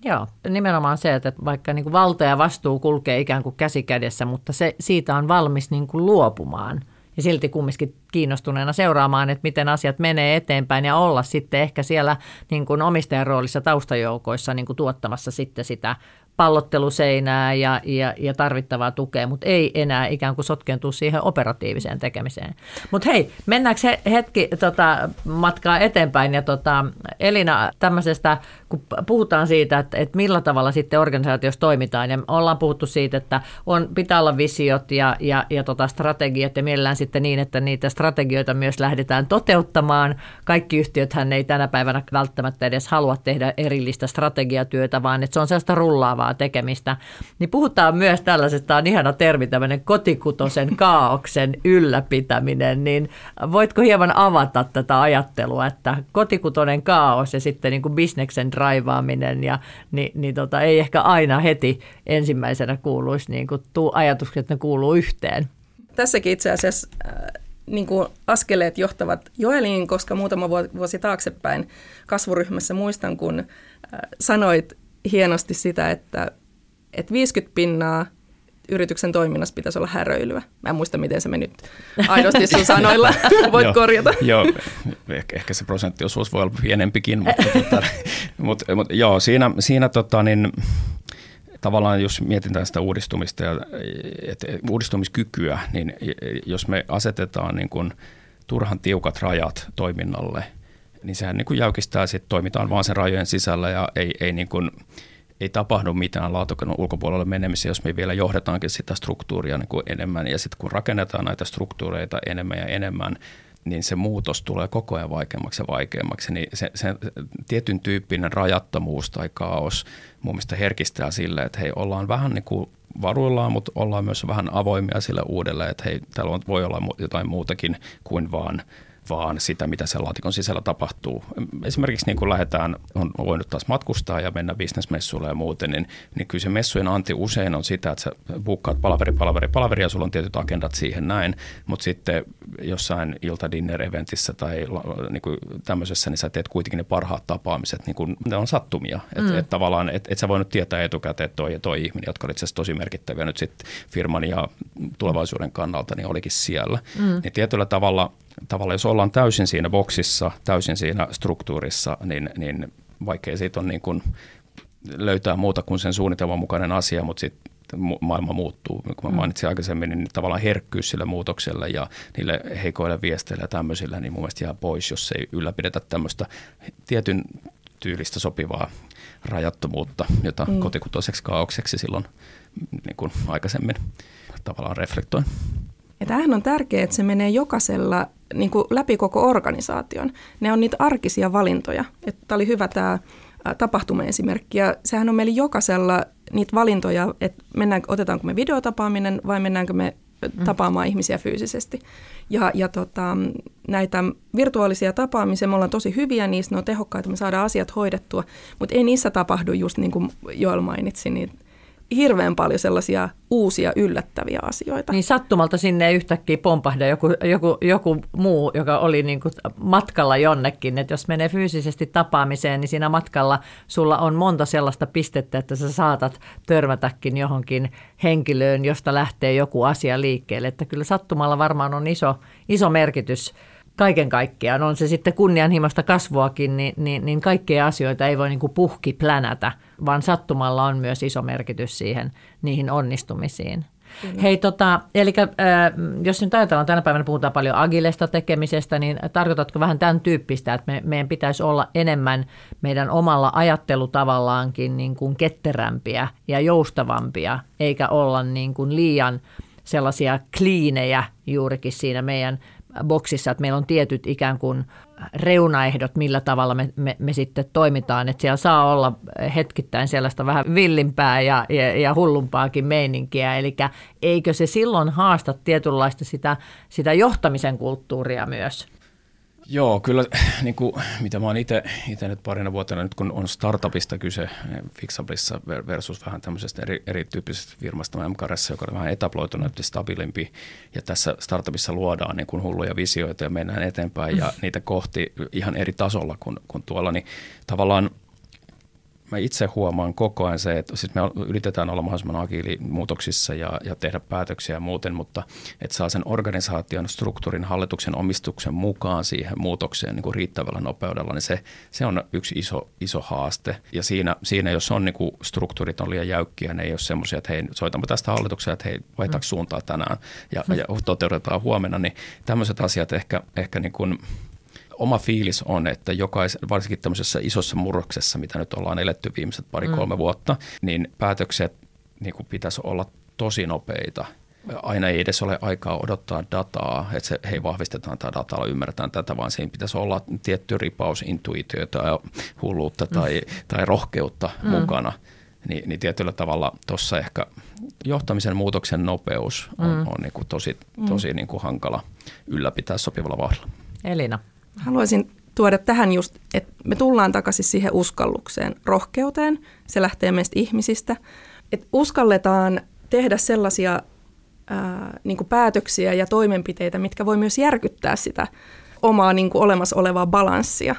Joo, nimenomaan se, että vaikka niin kuin valta ja vastuu kulkee ikään kuin käsi kädessä, mutta se, siitä on valmis niin kuin luopumaan – ja silti kumminkin kiinnostuneena seuraamaan, että miten asiat menee eteenpäin ja olla sitten ehkä siellä niin kuin omistajan roolissa taustajoukoissa niin kuin tuottamassa sitten sitä pallotteluseinää ja, ja, ja tarvittavaa tukea, mutta ei enää ikään kuin sotkeentua siihen operatiiviseen tekemiseen. Mutta hei, mennäänkö he, hetki tota, matkaa eteenpäin ja tota, Elina tämmöisestä, kun puhutaan siitä, että, että millä tavalla sitten organisaatiossa toimitaan ja ollaan puhuttu siitä, että on, pitää olla visiot ja, ja, ja tota strategiat ja mielellään sitten niin, että niitä strategioita myös lähdetään toteuttamaan. Kaikki yhtiöthän ei tänä päivänä välttämättä edes halua tehdä erillistä strategiatyötä, vaan että se on sellaista rullaavaa tekemistä, niin puhutaan myös tällaisesta, on ihana termi, tämmöinen kotikutosen kaauksen ylläpitäminen, niin voitko hieman avata tätä ajattelua, että kotikutonen kaos ja sitten niin kuin bisneksen draivaaminen, ja, niin, niin tota, ei ehkä aina heti ensimmäisenä kuuluisi niin kuin tuu ajatukset, että ne kuuluu yhteen. Tässäkin itse asiassa äh, niin kuin askeleet johtavat Joeliin, koska muutama vuosi taaksepäin kasvuryhmässä muistan, kun äh, sanoit hienosti sitä, että, että 50 pinnaa yrityksen toiminnassa pitäisi olla häröilyä. Mä en muista, miten se meni nyt aidosti sun sanoilla. Voit korjata. joo, ehkä, ehkä se prosenttiosuus voi olla pienempikin, mutta, mutta, mutta, mutta joo, siinä, siinä tota, niin, tavallaan jos mietitään sitä uudistumista ja et, uudistumiskykyä, niin jos me asetetaan niin kuin turhan tiukat rajat toiminnalle – niin sehän niin kuin jäykistää, sitten toimitaan vaan sen rajojen sisällä ja ei, ei, niin kuin, ei tapahdu mitään laatukannon ulkopuolelle menemisiä, jos me vielä johdetaankin sitä struktuuria niin kuin enemmän. Ja sitten kun rakennetaan näitä struktuureita enemmän ja enemmän, niin se muutos tulee koko ajan vaikeammaksi ja vaikeammaksi. Niin se, se tietyn tyyppinen rajattomuus tai kaos mun mielestä herkistää sille, että hei, ollaan vähän niin kuin varuillaan, mutta ollaan myös vähän avoimia sille uudelle, että hei, täällä voi olla jotain muutakin kuin vaan – vaan sitä, mitä sen laatikon sisällä tapahtuu. Esimerkiksi niin kun lähdetään, on voinut taas matkustaa ja mennä bisnesmessuille ja muuten, niin, niin kyllä se messujen anti usein on sitä, että sä bukkaat palaveri, palaveri, palaveri ja sulla on tietyt agendat siihen näin, mutta sitten jossain ilta dinner eventissä tai niin kuin tämmöisessä, niin sä teet kuitenkin ne parhaat tapaamiset, niin kuin, ne on sattumia. Että mm. et tavallaan, että et sä voinut tietää etukäteen, että toi ja toi ihminen, jotka olivat tosi merkittäviä nyt sitten firman ja tulevaisuuden kannalta, niin olikin siellä. Mm. Niin tietyllä tavalla – tavallaan jos ollaan täysin siinä boksissa, täysin siinä struktuurissa, niin, niin vaikkei siitä on niin kuin löytää muuta kuin sen suunnitelman mukainen asia, mutta sitten maailma muuttuu. Kun mä mm. mainitsin aikaisemmin, niin tavallaan herkkyys sille muutokselle ja niille heikoille viesteille ja tämmöisillä, niin mun mielestä jää pois, jos ei ylläpidetä tämmöistä tietyn tyylistä sopivaa rajattomuutta, jota mm. kotikutoiseksi kaaukseksi silloin niin kuin aikaisemmin tavallaan reflektoin. Ja tämähän on tärkeää, että se menee jokaisella niin kuin läpi koko organisaation. Ne on niitä arkisia valintoja. Tämä oli hyvä tämä tapahtumaesimerkki. Ja sehän on meillä jokaisella niitä valintoja, että mennään, otetaanko me videotapaaminen vai mennäänkö me mm. tapaamaan mm. ihmisiä fyysisesti. Ja, ja tota, näitä virtuaalisia tapaamisia, me ollaan tosi hyviä niissä, ne on tehokkaita, me saadaan asiat hoidettua, mutta ei niissä tapahdu just niin kuin Joel mainitsi, niin hirveän paljon sellaisia uusia yllättäviä asioita. Niin sattumalta sinne yhtäkkiä pompahda joku, joku, joku muu, joka oli niin kuin matkalla jonnekin. Että jos menee fyysisesti tapaamiseen, niin siinä matkalla sulla on monta sellaista pistettä, että sä saatat törmätäkin johonkin henkilöön, josta lähtee joku asia liikkeelle. Että kyllä sattumalla varmaan on iso, iso merkitys kaiken kaikkiaan, on se sitten kunnianhimoista kasvuakin, niin, niin, niin kaikkea asioita ei voi niin kuin puhki plänätä, vaan sattumalla on myös iso merkitys siihen, niihin onnistumisiin. Kyllä. Hei, tota, eli äh, jos nyt ajatellaan, tänä päivänä puhutaan paljon agilesta tekemisestä, niin tarkoitatko vähän tämän tyyppistä, että me, meidän pitäisi olla enemmän meidän omalla ajattelutavallaankin niin kuin ketterämpiä ja joustavampia, eikä olla niin kuin liian sellaisia kliinejä juurikin siinä meidän boksissa, että meillä on tietyt ikään kuin reunaehdot, millä tavalla me, me, me sitten toimitaan. Että siellä saa olla hetkittäin sellaista vähän villimpää ja, ja, ja hullumpaakin meininkiä. Eli eikö se silloin haasta tietynlaista sitä, sitä johtamisen kulttuuria myös? Joo, kyllä niin kuin, mitä mä oon itse nyt parina vuotena, nyt kun on startupista kyse Fixablissa versus vähän tämmöisestä eri, erityyppisestä firmasta MKRS, joka on vähän etaploitunut, stabiilimpi. Ja tässä startupissa luodaan niin kuin hulluja visioita ja mennään eteenpäin ja niitä kohti ihan eri tasolla kuin, kuin tuolla. Niin tavallaan mä itse huomaan koko ajan se, että siis me yritetään olla mahdollisimman agiili muutoksissa ja, ja tehdä päätöksiä muuten, mutta että saa sen organisaation struktuurin hallituksen omistuksen mukaan siihen muutokseen niin kuin riittävällä nopeudella, niin se, se on yksi iso, iso haaste. Ja siinä, siinä jos on niin kuin struktuurit on liian jäykkiä, ne ei ole semmoisia, että hei, soitamme tästä hallitukseen, että hei, vaihtaako mm. suuntaa tänään ja, ja toteutetaan huomenna, niin tämmöiset asiat ehkä, ehkä niin kuin oma fiilis on, että jokais, varsinkin tämmöisessä isossa murroksessa, mitä nyt ollaan eletty viimeiset pari-kolme mm. vuotta, niin päätökset niin kuin pitäisi olla tosi nopeita. Aina ei edes ole aikaa odottaa dataa, että se, hei vahvistetaan tämä data, ymmärretään tätä, vaan siinä pitäisi olla tietty ripaus intuitiota ja hulluutta mm. tai, tai rohkeutta mm. mukana. Ni, niin tietyllä tavalla tuossa ehkä johtamisen muutoksen nopeus on, mm. on niin kuin tosi, tosi mm. niin kuin hankala ylläpitää sopivalla vauhdilla. Elina. Haluaisin tuoda tähän just, että me tullaan takaisin siihen uskallukseen, rohkeuteen. Se lähtee meistä ihmisistä. Että uskalletaan tehdä sellaisia ää, niin kuin päätöksiä ja toimenpiteitä, mitkä voi myös järkyttää sitä omaa niin kuin olemassa olevaa balanssia.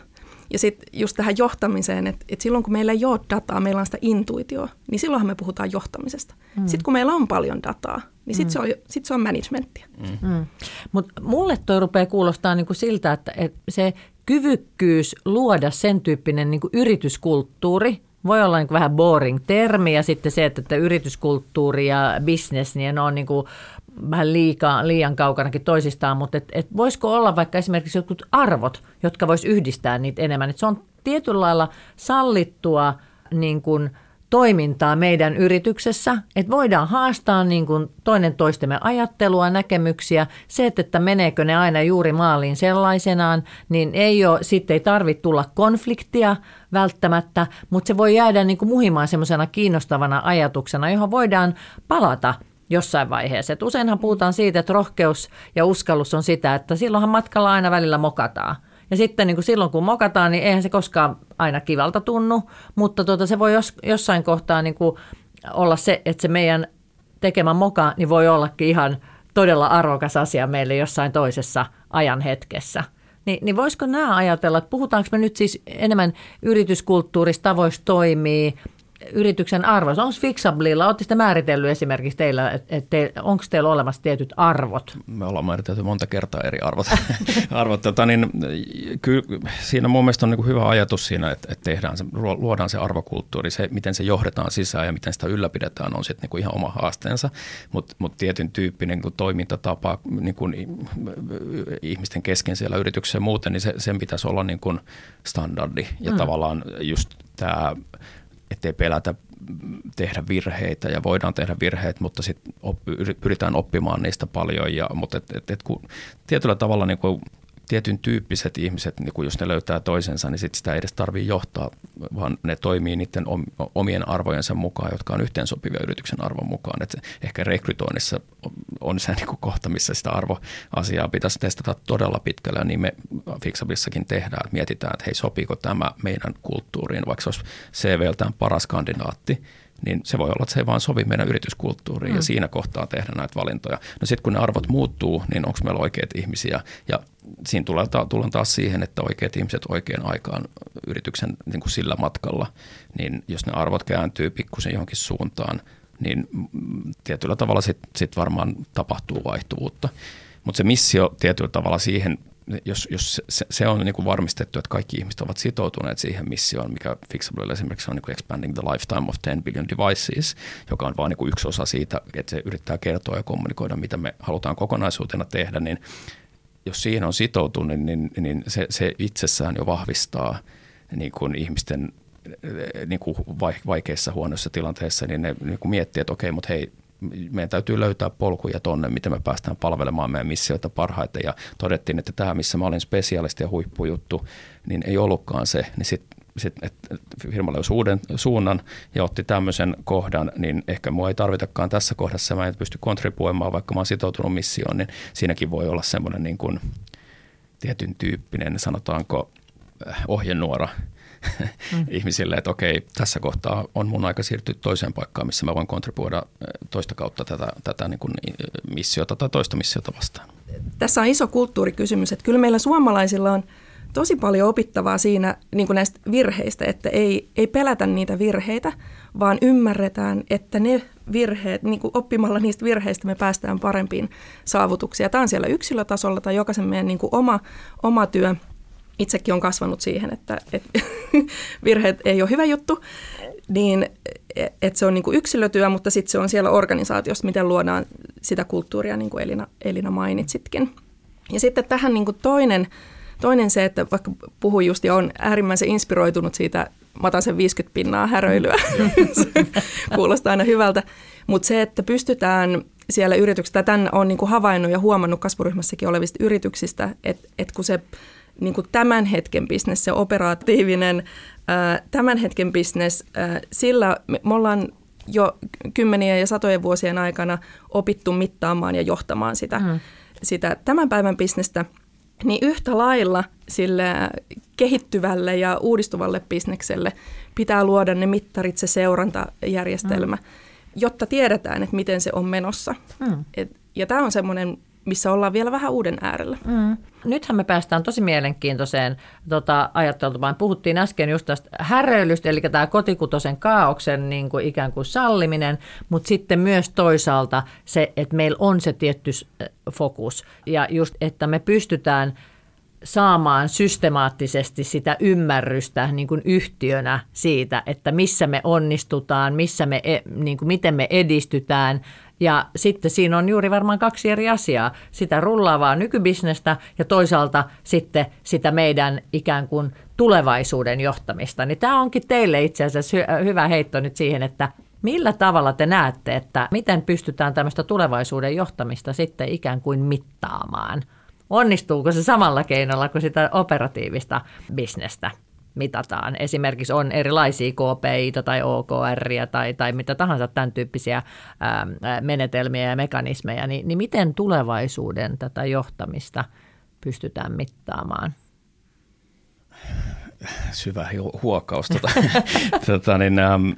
Ja sitten just tähän johtamiseen, että, että silloin kun meillä ei ole dataa, meillä on sitä intuitioa, niin silloinhan me puhutaan johtamisesta. Mm. Sitten kun meillä on paljon dataa, niin sitten mm. se, on, sit se on managementtia. Mm. Mm. Mutta mulle toi rupeaa kuulostaa niinku siltä, että, että se kyvykkyys luoda sen tyyppinen niinku yrityskulttuuri, voi olla niin vähän boring termi ja sitten se, että, että yrityskulttuuri ja business, niin ne on niin kuin vähän liikaa, liian kaukanakin toisistaan, mutta et, et voisiko olla vaikka esimerkiksi jotkut arvot, jotka vois yhdistää niitä enemmän, että se on tietyllä lailla sallittua niin kuin – toimintaa meidän yrityksessä, että voidaan haastaa niin kuin toinen toistemme ajattelua, näkemyksiä. Se, että meneekö ne aina juuri maaliin sellaisenaan, niin ei ole, sitten ei tarvitse tulla konfliktia välttämättä, mutta se voi jäädä niin kuin muhimaan semmoisena kiinnostavana ajatuksena, johon voidaan palata jossain vaiheessa. Et useinhan puhutaan siitä, että rohkeus ja uskallus on sitä, että silloinhan matkalla aina välillä mokataan. Ja sitten niin kuin silloin kun mokataan, niin eihän se koskaan aina kivalta tunnu, mutta tuota, se voi jos, jossain kohtaa niin kuin olla se, että se meidän tekemä moka niin voi ollakin ihan todella arvokas asia meille jossain toisessa ajan hetkessä. Ni, niin voisiko nämä ajatella, että puhutaanko me nyt siis enemmän yrityskulttuurista, tavoista toimii, yrityksen arvo. Onko Fixablilla, olette sitä määritellyt esimerkiksi teillä, että te, onko teillä olemassa tietyt arvot? Me ollaan määritelty monta kertaa eri arvot. arvot tota, niin, ky, siinä mun mielestä on niin hyvä ajatus siinä, että, että tehdään se, luodaan se arvokulttuuri, se miten se johdetaan sisään ja miten sitä ylläpidetään on sitten niin ihan oma haasteensa, mutta mut tietyn tyyppinen niin toimintatapa niin kuin ihmisten kesken siellä yrityksessä ja muuten, niin se, sen pitäisi olla niin kuin standardi ja mm. tavallaan just tämä ettei pelätä tehdä virheitä ja voidaan tehdä virheitä, mutta sitten oppi, pyritään oppimaan niistä paljon. Ja, mutta et, et, et, kun tietyllä tavalla niin kuin tietyn tyyppiset ihmiset, niin kun jos ne löytää toisensa, niin sit sitä ei edes tarvitse johtaa, vaan ne toimii niiden omien arvojensa mukaan, jotka on yhteensopivia yrityksen arvon mukaan. Et ehkä rekrytoinnissa on se niin kohta, missä sitä arvoasiaa pitäisi testata todella pitkälle, ja niin me Fixabissakin tehdään, että mietitään, että hei, sopiiko tämä meidän kulttuuriin, vaikka se olisi CVltään paras kandidaatti, niin se voi olla, että se ei vaan sovi meidän yrityskulttuuriin mm. ja siinä kohtaa tehdä näitä valintoja. No sitten kun ne arvot muuttuu, niin onko meillä oikeat ihmisiä ja siinä tullaan, tullaan taas siihen, että oikeat ihmiset oikeaan aikaan yrityksen niin kuin sillä matkalla, niin jos ne arvot kääntyy pikkusen johonkin suuntaan, niin tietyllä tavalla sitten sit varmaan tapahtuu vaihtuvuutta. Mutta se missio tietyllä tavalla siihen jos, jos se, se on niin kuin varmistettu, että kaikki ihmiset ovat sitoutuneet siihen missioon, mikä Fixable esimerkiksi on niin kuin expanding the lifetime of 10 billion devices, joka on vain niin yksi osa siitä, että se yrittää kertoa ja kommunikoida, mitä me halutaan kokonaisuutena tehdä, niin jos siihen on sitoutunut, niin, niin, niin se, se itsessään jo vahvistaa niin kuin ihmisten niin kuin vaikeissa huonoissa tilanteissa, niin ne niin kuin miettii, että okei, mutta hei, meidän täytyy löytää polkuja tonne, miten me päästään palvelemaan meidän missioita parhaiten. Ja todettiin, että tämä, missä mä olin spesialisti ja huippujuttu, niin ei ollutkaan se. Niin sitten sit, että firma löysi uuden suunnan ja otti tämmöisen kohdan, niin ehkä mua ei tarvitakaan tässä kohdassa. Mä en pysty kontribuoimaan, vaikka mä oon sitoutunut missioon, niin siinäkin voi olla semmoinen niin kuin tietyn tyyppinen, sanotaanko äh, ohjenuora – mm. ihmisille, että okei, tässä kohtaa on mun aika siirtyä toiseen paikkaan, missä mä voin kontribuoida eh, toista kautta tätä, tätä niin kuin missiota tai toista missiota vastaan. Tässä on iso kulttuurikysymys, että kyllä meillä suomalaisilla on tosi paljon opittavaa siinä niin kuin näistä virheistä, että ei, ei pelätä niitä virheitä, vaan ymmärretään, että ne virheet, niin kuin oppimalla niistä virheistä me päästään parempiin saavutuksiin. Tämä on siellä yksilötasolla tai jokaisen meidän niin kuin oma, oma työ. Itsekin on kasvanut siihen, että, että virheet ei ole hyvä juttu, niin että se on niin kuin yksilötyö, mutta sitten se on siellä organisaatiossa, miten luodaan sitä kulttuuria, niin kuin Elina, Elina mainitsitkin. Ja sitten tähän niin kuin toinen, toinen se, että vaikka puhun just ja on äärimmäisen inspiroitunut siitä, mä otan sen 50 pinnaa häröilyä, kuulostaa aina hyvältä, mutta se, että pystytään siellä yrityksessä, tämän on niin kuin havainnut ja huomannut kasvuryhmässäkin olevista yrityksistä, että, että kun se niin kuin tämän hetken bisnes, se operatiivinen tämän hetken bisnes, sillä me, me ollaan jo kymmeniä ja satojen vuosien aikana opittu mittaamaan ja johtamaan sitä, mm. sitä tämän päivän bisnestä, niin yhtä lailla sille kehittyvälle ja uudistuvalle bisnekselle pitää luoda ne mittarit, se seurantajärjestelmä, mm. jotta tiedetään, että miten se on menossa. Mm. Et, ja tämä on semmoinen missä ollaan vielä vähän uuden äärellä. Mm. Nythän me päästään tosi mielenkiintoiseen tota, ajattelutapaan. Puhuttiin äsken just tästä häröilystä, eli tämä kotikutosen kaauksen niin kuin ikään kuin salliminen, mutta sitten myös toisaalta se, että meillä on se tietty fokus. Ja just, että me pystytään saamaan systemaattisesti sitä ymmärrystä niin kuin yhtiönä siitä, että missä me onnistutaan, missä me, e, niin kuin miten me edistytään – ja sitten siinä on juuri varmaan kaksi eri asiaa. Sitä rullaavaa nykybisnestä ja toisaalta sitten sitä meidän ikään kuin tulevaisuuden johtamista. Niin tämä onkin teille itse asiassa hyvä heitto nyt siihen, että millä tavalla te näette, että miten pystytään tämmöistä tulevaisuuden johtamista sitten ikään kuin mittaamaan? Onnistuuko se samalla keinolla kuin sitä operatiivista bisnestä? Mitataan. Esimerkiksi on erilaisia KPI tai OKR tai, tai mitä tahansa tämän tyyppisiä ää, menetelmiä ja mekanismeja, niin, niin miten tulevaisuuden tätä johtamista pystytään mittaamaan? Syvä huokaus. Tota, tota, niin, ähm,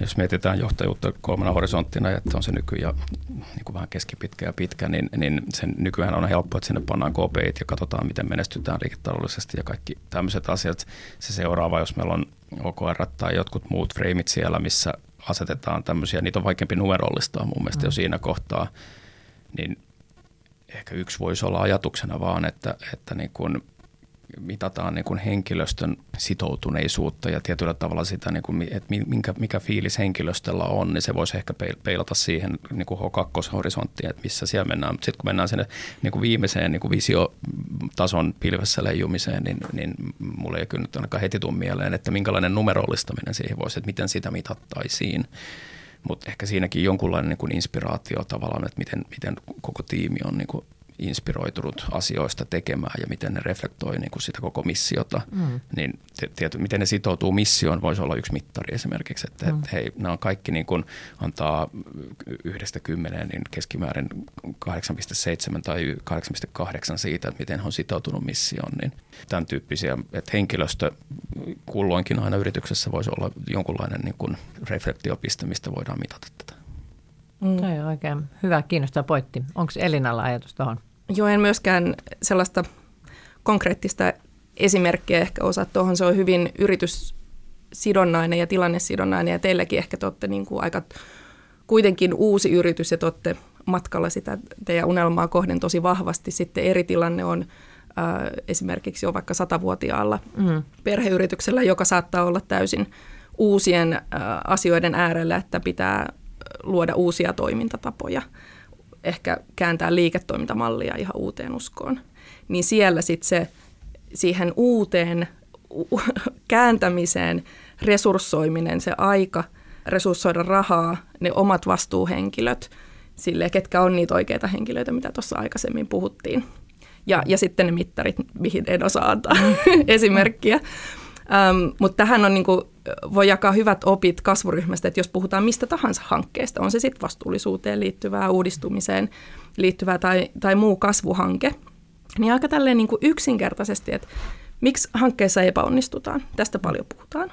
jos mietitään johtajuutta kolmena horisonttina, että on se nyky ja niin kuin vähän keskipitkä ja pitkä, niin, niin sen nykyään on helppo, että sinne pannaan KPI ja katsotaan, miten menestytään liiketaloudellisesti ja kaikki tämmöiset asiat. Se seuraava, jos meillä on OKR tai jotkut muut freimit siellä, missä asetetaan tämmöisiä, niitä on vaikeampi numerollistaa mun mielestä mm. jo siinä kohtaa, niin ehkä yksi voisi olla ajatuksena vaan, että, että niin kuin – mitataan niin kuin henkilöstön sitoutuneisuutta ja tietyllä tavalla sitä, niin kuin, että minkä, mikä fiilis henkilöstöllä on, niin se voisi ehkä peilata siihen niin kuin H2-horisonttiin, että missä siellä mennään. Sitten kun mennään sinne niin kuin viimeiseen niin kuin visiotason pilvessä leijumiseen, niin, niin mulle ei kyllä nyt ainakaan heti tule mieleen, että minkälainen numerollistaminen siihen voisi, että miten sitä mitattaisiin. Mutta ehkä siinäkin jonkunlainen niin kuin inspiraatio tavallaan, että miten, miten koko tiimi on niin kuin inspiroitunut asioista tekemään ja miten ne reflektoi niin kuin sitä koko missiota, mm. niin tiety, miten ne sitoutuu missioon voisi olla yksi mittari esimerkiksi, että mm. et, hei, nämä on kaikki niin kuin antaa yhdestä kymmeneen niin keskimäärin 8,7 tai 8,8 siitä, että miten he on sitoutunut missioon, niin tämän tyyppisiä, että henkilöstö kulloinkin aina yrityksessä voisi olla jonkunlainen niin kuin reflektiopiste, mistä voidaan mitata tätä. Mm. Toi on oikein hyvä, kiinnostava pointti. Onko Elinalla ajatus tuohon? Joo, en myöskään sellaista konkreettista esimerkkiä ehkä osaa tuohon. Se on hyvin yrityssidonnainen ja tilannesidonnainen ja teilläkin ehkä te olette niin kuin aika kuitenkin uusi yritys ja te olette matkalla sitä teidän unelmaa kohden tosi vahvasti. Sitten eri tilanne on äh, esimerkiksi jo vaikka satavuotiaalla mm. perheyrityksellä, joka saattaa olla täysin uusien äh, asioiden äärellä, että pitää luoda uusia toimintatapoja, ehkä kääntää liiketoimintamallia ihan uuteen uskoon. Niin siellä sitten se siihen uuteen kääntämiseen, resurssoiminen, se aika, resurssoida rahaa, ne omat vastuuhenkilöt, sille ketkä on niitä oikeita henkilöitä, mitä tuossa aikaisemmin puhuttiin. Ja, ja sitten ne mittarit, mihin en osaa antaa esimerkkiä. Ähm, mutta tähän on, niin kuin, voi jakaa hyvät opit kasvuryhmästä, että jos puhutaan mistä tahansa hankkeesta, on se sitten vastuullisuuteen liittyvää, uudistumiseen liittyvää tai, tai muu kasvuhanke, niin aika tälleen niin kuin yksinkertaisesti, että miksi hankkeessa epäonnistutaan, tästä paljon puhutaan,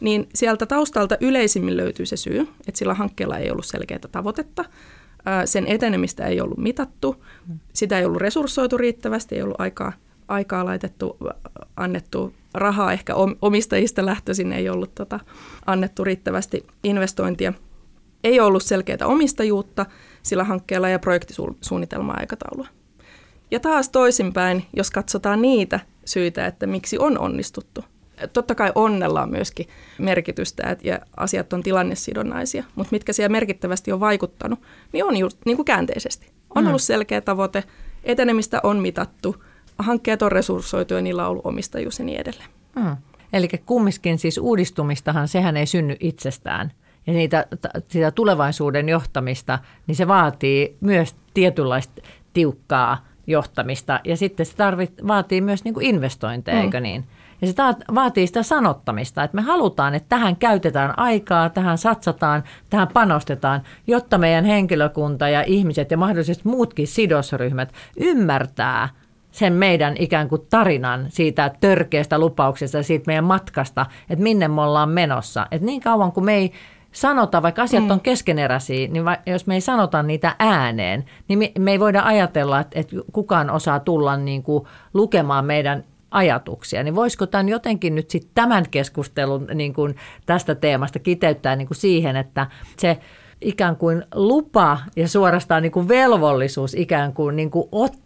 niin sieltä taustalta yleisimmin löytyy se syy, että sillä hankkeella ei ollut selkeää tavoitetta, sen etenemistä ei ollut mitattu, sitä ei ollut resurssoitu riittävästi, ei ollut aikaa aikaa laitettu, annettu rahaa ehkä omistajista lähtöisin, ei ollut tota, annettu riittävästi investointia. Ei ollut selkeää omistajuutta sillä hankkeella ja projektisuunnitelma-aikataulua. Ja taas toisinpäin, jos katsotaan niitä syitä, että miksi on onnistuttu. Totta kai onnella on myöskin merkitystä että, ja asiat on tilannesidonnaisia, mutta mitkä siellä merkittävästi on vaikuttanut, niin on just niin kuin käänteisesti. On mm. ollut selkeä tavoite, etenemistä on mitattu, hankkeet on resurssoitu ja niillä on ollut omistajuus ja niin edelleen. Mm. Eli kumminkin siis uudistumistahan, sehän ei synny itsestään. Ja niitä, sitä tulevaisuuden johtamista, niin se vaatii myös tietynlaista tiukkaa johtamista. Ja sitten se tarvit, vaatii myös niin kuin investointeja, mm. eikö niin? Ja se vaatii sitä sanottamista, että me halutaan, että tähän käytetään aikaa, tähän satsataan, tähän panostetaan, jotta meidän henkilökunta ja ihmiset ja mahdollisesti muutkin sidosryhmät ymmärtää sen meidän ikään kuin tarinan siitä törkeästä lupauksesta, siitä meidän matkasta, että minne me ollaan menossa. Että niin kauan kuin me ei sanota, vaikka asiat mm. on keskeneräisiä, niin va, jos me ei sanota niitä ääneen, niin me, me ei voida ajatella, että, että kukaan osaa tulla niin kuin lukemaan meidän ajatuksia, niin voisiko tämän jotenkin nyt sitten tämän keskustelun niin kuin tästä teemasta kiteyttää niin kuin siihen, että se ikään kuin lupa ja suorastaan niin kuin velvollisuus ikään kuin, niin kuin ottaa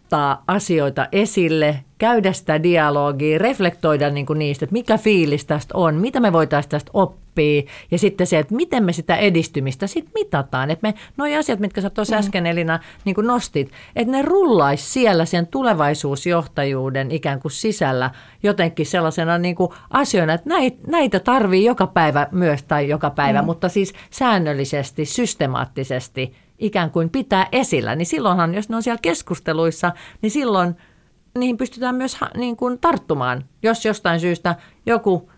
asioita esille, käydä sitä dialogia, reflektoida niin kuin niistä, että mikä fiilis tästä on, mitä me voitaisiin tästä oppia, oppii ja sitten se, että miten me sitä edistymistä sitten mitataan. Että me, noi asiat, mitkä sä tuossa mm. äsken Elina niin kuin nostit, että ne rullaisi siellä sen tulevaisuusjohtajuuden ikään kuin sisällä jotenkin sellaisena niin kuin asioina, että näitä, näitä tarvii joka päivä myös tai joka päivä, mm. mutta siis säännöllisesti, systemaattisesti ikään kuin pitää esillä, niin silloinhan, jos ne on siellä keskusteluissa, niin silloin niihin pystytään myös niin kuin tarttumaan, jos jostain syystä joku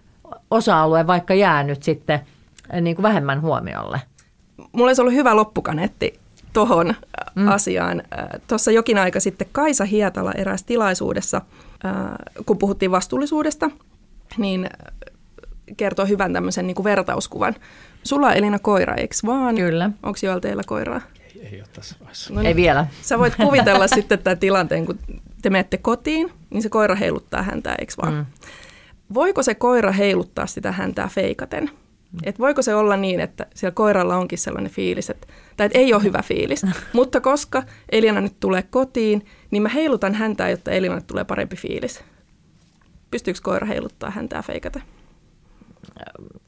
osa-alue vaikka jäänyt sitten eh, niin kuin vähemmän huomiolle? Mulla olisi ollut hyvä loppukaneetti tuohon mm. asiaan. Tuossa jokin aika sitten Kaisa Hietala eräässä tilaisuudessa, kun puhuttiin vastuullisuudesta, niin kertoo hyvän tämmöisen niin kuin vertauskuvan. Sulla on Elina koira, eikö vaan? Kyllä. Onko joilla teillä koiraa? Ei, ei ole tässä vaiheessa. No niin, ei vielä. Sä voit kuvitella sitten tämän tilanteen, kun te menette kotiin, niin se koira heiluttaa häntä, eikö vaan? Mm voiko se koira heiluttaa sitä häntää feikaten? Et voiko se olla niin, että siellä koiralla onkin sellainen fiilis, että, tai että ei ole hyvä fiilis, mutta koska Elina nyt tulee kotiin, niin mä heilutan häntää, jotta Elina tulee parempi fiilis. Pystyykö koira heiluttaa häntää feikaten?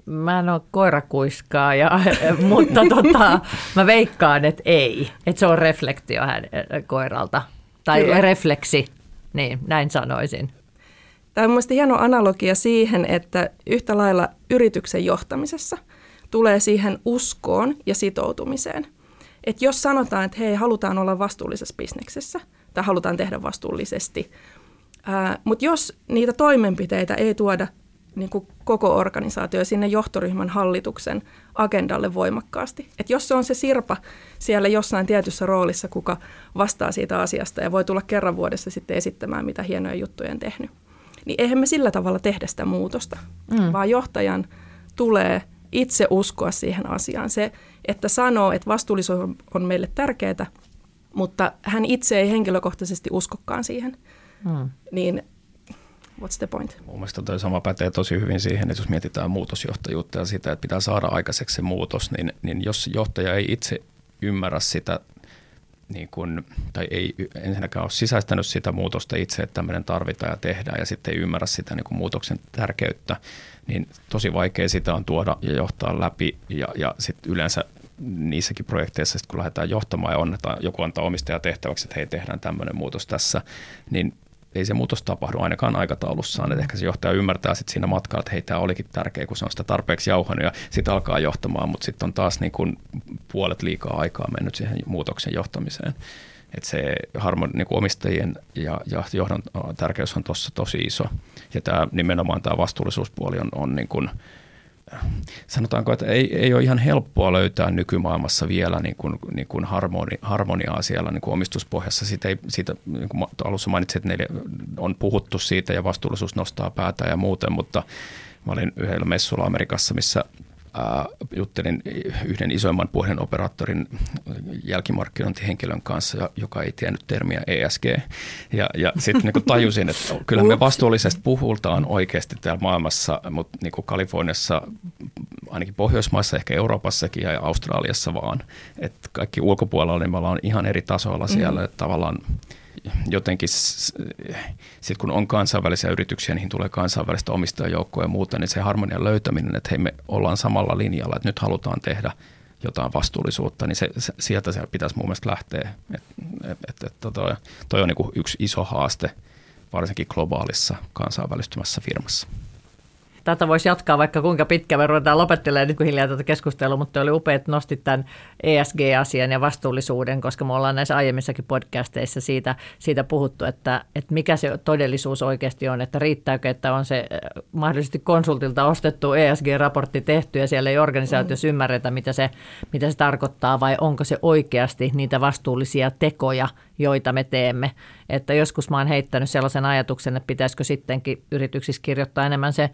Mä en ole koirakuiskaaja, mutta tota, mä veikkaan, että ei. Että se on reflektio hän, koiralta. Tai Kyllä. refleksi, niin näin sanoisin. Tämä on mielestäni hieno analogia siihen, että yhtä lailla yrityksen johtamisessa tulee siihen uskoon ja sitoutumiseen. Että jos sanotaan, että hei, halutaan olla vastuullisessa bisneksessä tai halutaan tehdä vastuullisesti, mutta jos niitä toimenpiteitä ei tuoda niin kuin koko organisaatio sinne johtoryhmän hallituksen agendalle voimakkaasti. Et jos se on se sirpa siellä jossain tietyssä roolissa, kuka vastaa siitä asiasta ja voi tulla kerran vuodessa sitten esittämään, mitä hienoja juttuja on tehnyt, niin eihän me sillä tavalla tehdä sitä muutosta, mm. vaan johtajan tulee itse uskoa siihen asiaan. Se, että sanoo, että vastuullisuus on meille tärkeää, mutta hän itse ei henkilökohtaisesti uskokaan siihen, mm. niin what's the point? Mun mielestä toi sama pätee tosi hyvin siihen, että jos mietitään muutosjohtajuutta ja sitä, että pitää saada aikaiseksi se muutos, niin, niin jos johtaja ei itse ymmärrä sitä niin kuin, tai ei ensinnäkään ole sisäistänyt sitä muutosta itse, että tämmöinen tarvitaan ja tehdään ja sitten ei ymmärrä sitä niin muutoksen tärkeyttä, niin tosi vaikea sitä on tuoda ja johtaa läpi ja, ja sitten yleensä niissäkin projekteissa, sit kun lähdetään johtamaan ja annetaan, joku antaa omistaja tehtäväksi, että hei tehdään tämmöinen muutos tässä, niin ei se muutos tapahdu ainakaan aikataulussaan. Että ehkä se johtaja ymmärtää sitten siinä matkalla, että hei, tämä olikin tärkeä, kun se on sitä tarpeeksi jauhanut ja sitten alkaa johtamaan, mutta sitten on taas niin kuin puolet liikaa aikaa mennyt siihen muutoksen johtamiseen. Että se harmoni, niin omistajien ja, ja johdon tärkeys on tuossa tosi iso. Ja tämä, nimenomaan tämä vastuullisuuspuoli on, on niin kuin – sanotaanko, että ei, ei ole ihan helppoa löytää nykymaailmassa vielä niin kuin, niin kuin harmoni, harmoniaa siellä niin kuin omistuspohjassa. Siitä, ei, siitä niin kuin alussa mainitsin, että neljä, on puhuttu siitä ja vastuullisuus nostaa päätä ja muuten, mutta mä olin yhdellä messulla Amerikassa, missä juttelin yhden isoimman puhelinoperaattorin jälkimarkkinointihenkilön kanssa, joka ei tiennyt termiä ESG. Ja, ja sitten niin tajusin, että kyllä me vastuullisesti puhutaan oikeasti täällä maailmassa, mutta niin kuin Kaliforniassa, ainakin Pohjoismaissa, ehkä Euroopassakin ja Australiassa vaan. Että kaikki ulkopuolella niin me ollaan ihan eri tasoilla siellä, mm. että tavallaan jotenkin sitten kun on kansainvälisiä yrityksiä, niin tulee kansainvälistä omistajajoukkoa ja muuta, niin se harmonian löytäminen, että hei me ollaan samalla linjalla, että nyt halutaan tehdä jotain vastuullisuutta, niin se, se, sieltä se pitäisi mun mielestä lähteä. Et, et, et, et, toi, toi on niin yksi iso haaste, varsinkin globaalissa kansainvälistymässä firmassa. Tätä voisi jatkaa vaikka kuinka pitkä me ruvetaan lopettelemaan nyt kun hiljaa tätä keskustelua, mutta oli upea, että nostit tämän ESG-asian ja vastuullisuuden, koska me ollaan näissä aiemmissakin podcasteissa siitä, siitä puhuttu, että, että mikä se todellisuus oikeasti on, että riittääkö, että on se äh, mahdollisesti konsultilta ostettu ESG-raportti tehty ja siellä ei organisaatiossa mm. ymmärretä, mitä se, mitä se tarkoittaa vai onko se oikeasti niitä vastuullisia tekoja, joita me teemme. Että joskus mä oon heittänyt sellaisen ajatuksen, että pitäisikö sittenkin yrityksissä kirjoittaa enemmän se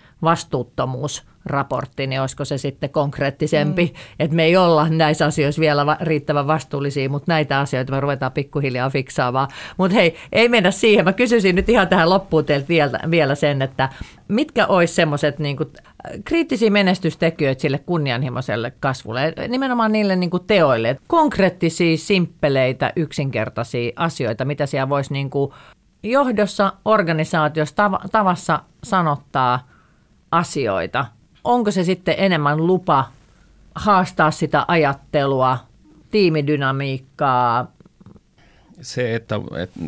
vastuuttomuusraportti, niin olisiko se sitten konkreettisempi, mm. että me ei olla näissä asioissa vielä va- riittävän vastuullisia, mutta näitä asioita me ruvetaan pikkuhiljaa fiksaamaan. Mutta hei, ei mennä siihen. Mä kysyisin nyt ihan tähän loppuun teiltä vielä, vielä sen, että mitkä olisi semmoiset niin kriittisiä menestystekijöitä sille kunnianhimoiselle kasvulle, nimenomaan niille niin kuin teoille, konkreettisia, simppeleitä, yksinkertaisia asioita, mitä siellä voisi niin kuin johdossa, organisaatiossa, tav- tavassa sanottaa asioita. Onko se sitten enemmän lupa haastaa sitä ajattelua, tiimidynamiikkaa, se, että, että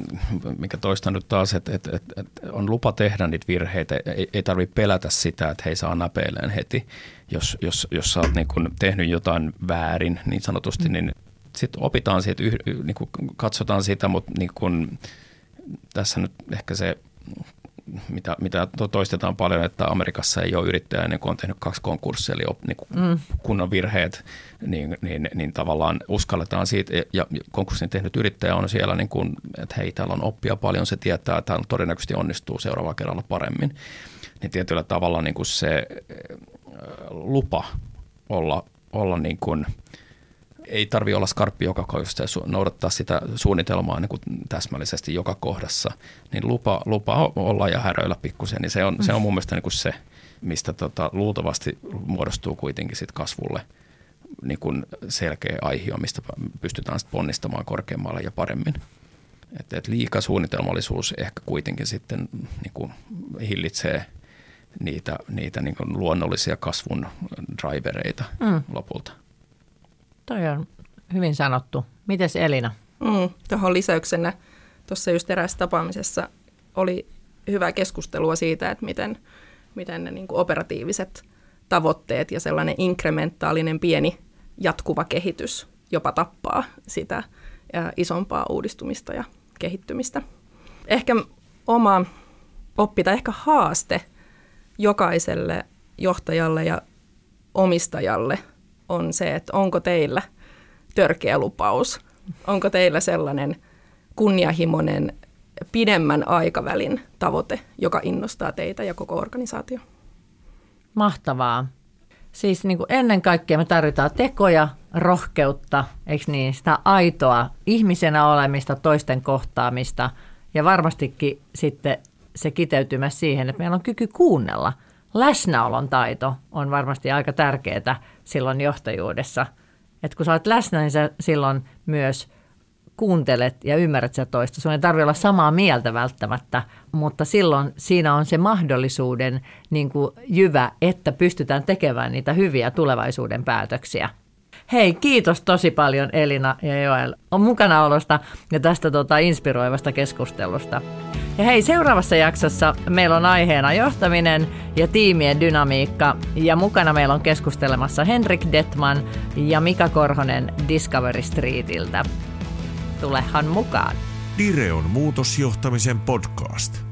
mikä toistan nyt taas, että, että, että, että on lupa tehdä niitä virheitä, ei, ei tarvitse pelätä sitä, että hei saa näpeileen heti. Jos, jos, jos sä oot niin kun tehnyt jotain väärin niin sanotusti, mm. niin sitten opitaan siitä, niin katsotaan sitä, mutta niin kun, tässä nyt ehkä se mitä, mitä toistetaan paljon, että Amerikassa ei ole yrittäjä ennen kuin on tehnyt kaksi konkurssia, eli niin kuin mm. kunnon virheet, niin, niin, niin tavallaan uskalletaan siitä, ja konkurssin tehnyt yrittäjä on siellä, niin kuin, että hei, täällä on oppia paljon, se tietää, että hän todennäköisesti onnistuu seuraavalla kerralla paremmin. Niin tietyllä tavalla niin kuin se lupa olla, olla niin kuin – ei tarvi olla skarppi joka kohdassa ja noudattaa sitä suunnitelmaa niin kuin täsmällisesti joka kohdassa, niin lupa, lupa olla ja häröillä pikkusen, niin se on, se on mun mielestä niin kuin se, mistä tota, luultavasti muodostuu kuitenkin sit kasvulle niin kuin selkeä aihio, mistä pystytään sit ponnistamaan korkeammalle ja paremmin. Et, et liikasuunnitelmallisuus ehkä kuitenkin sitten niin kuin hillitsee niitä, niitä niin kuin luonnollisia kasvun drivereita mm. lopulta. Toi on hyvin sanottu. Mites Elina? Mm, tuohon lisäyksenä tuossa just erässä tapaamisessa oli hyvää keskustelua siitä, että miten, miten ne niin operatiiviset tavoitteet ja sellainen inkrementaalinen pieni jatkuva kehitys jopa tappaa sitä isompaa uudistumista ja kehittymistä. Ehkä oma oppi tai ehkä haaste jokaiselle johtajalle ja omistajalle – on se, että onko teillä törkeä lupaus, onko teillä sellainen kunnianhimoinen pidemmän aikavälin tavoite, joka innostaa teitä ja koko organisaatio. Mahtavaa. Siis niin kuin ennen kaikkea me tarvitaan tekoja, rohkeutta, eikö niin, sitä aitoa ihmisenä olemista, toisten kohtaamista ja varmastikin sitten se kiteytyy myös siihen, että meillä on kyky kuunnella. Läsnäolon taito on varmasti aika tärkeää silloin johtajuudessa. Että kun sä olet läsnä, niin sä silloin myös kuuntelet ja ymmärrät sitä toista. Sun ei tarvitse olla samaa mieltä välttämättä, mutta silloin siinä on se mahdollisuuden niin kuin jyvä, että pystytään tekemään niitä hyviä tulevaisuuden päätöksiä. Hei, kiitos tosi paljon Elina ja Joel on mukanaolosta ja tästä tota, inspiroivasta keskustelusta. Ja hei, seuraavassa jaksossa meillä on aiheena johtaminen ja tiimien dynamiikka. Ja mukana meillä on keskustelemassa Henrik Detman ja Mika Korhonen Discovery Streetiltä. Tulehan mukaan. Direon muutosjohtamisen podcast.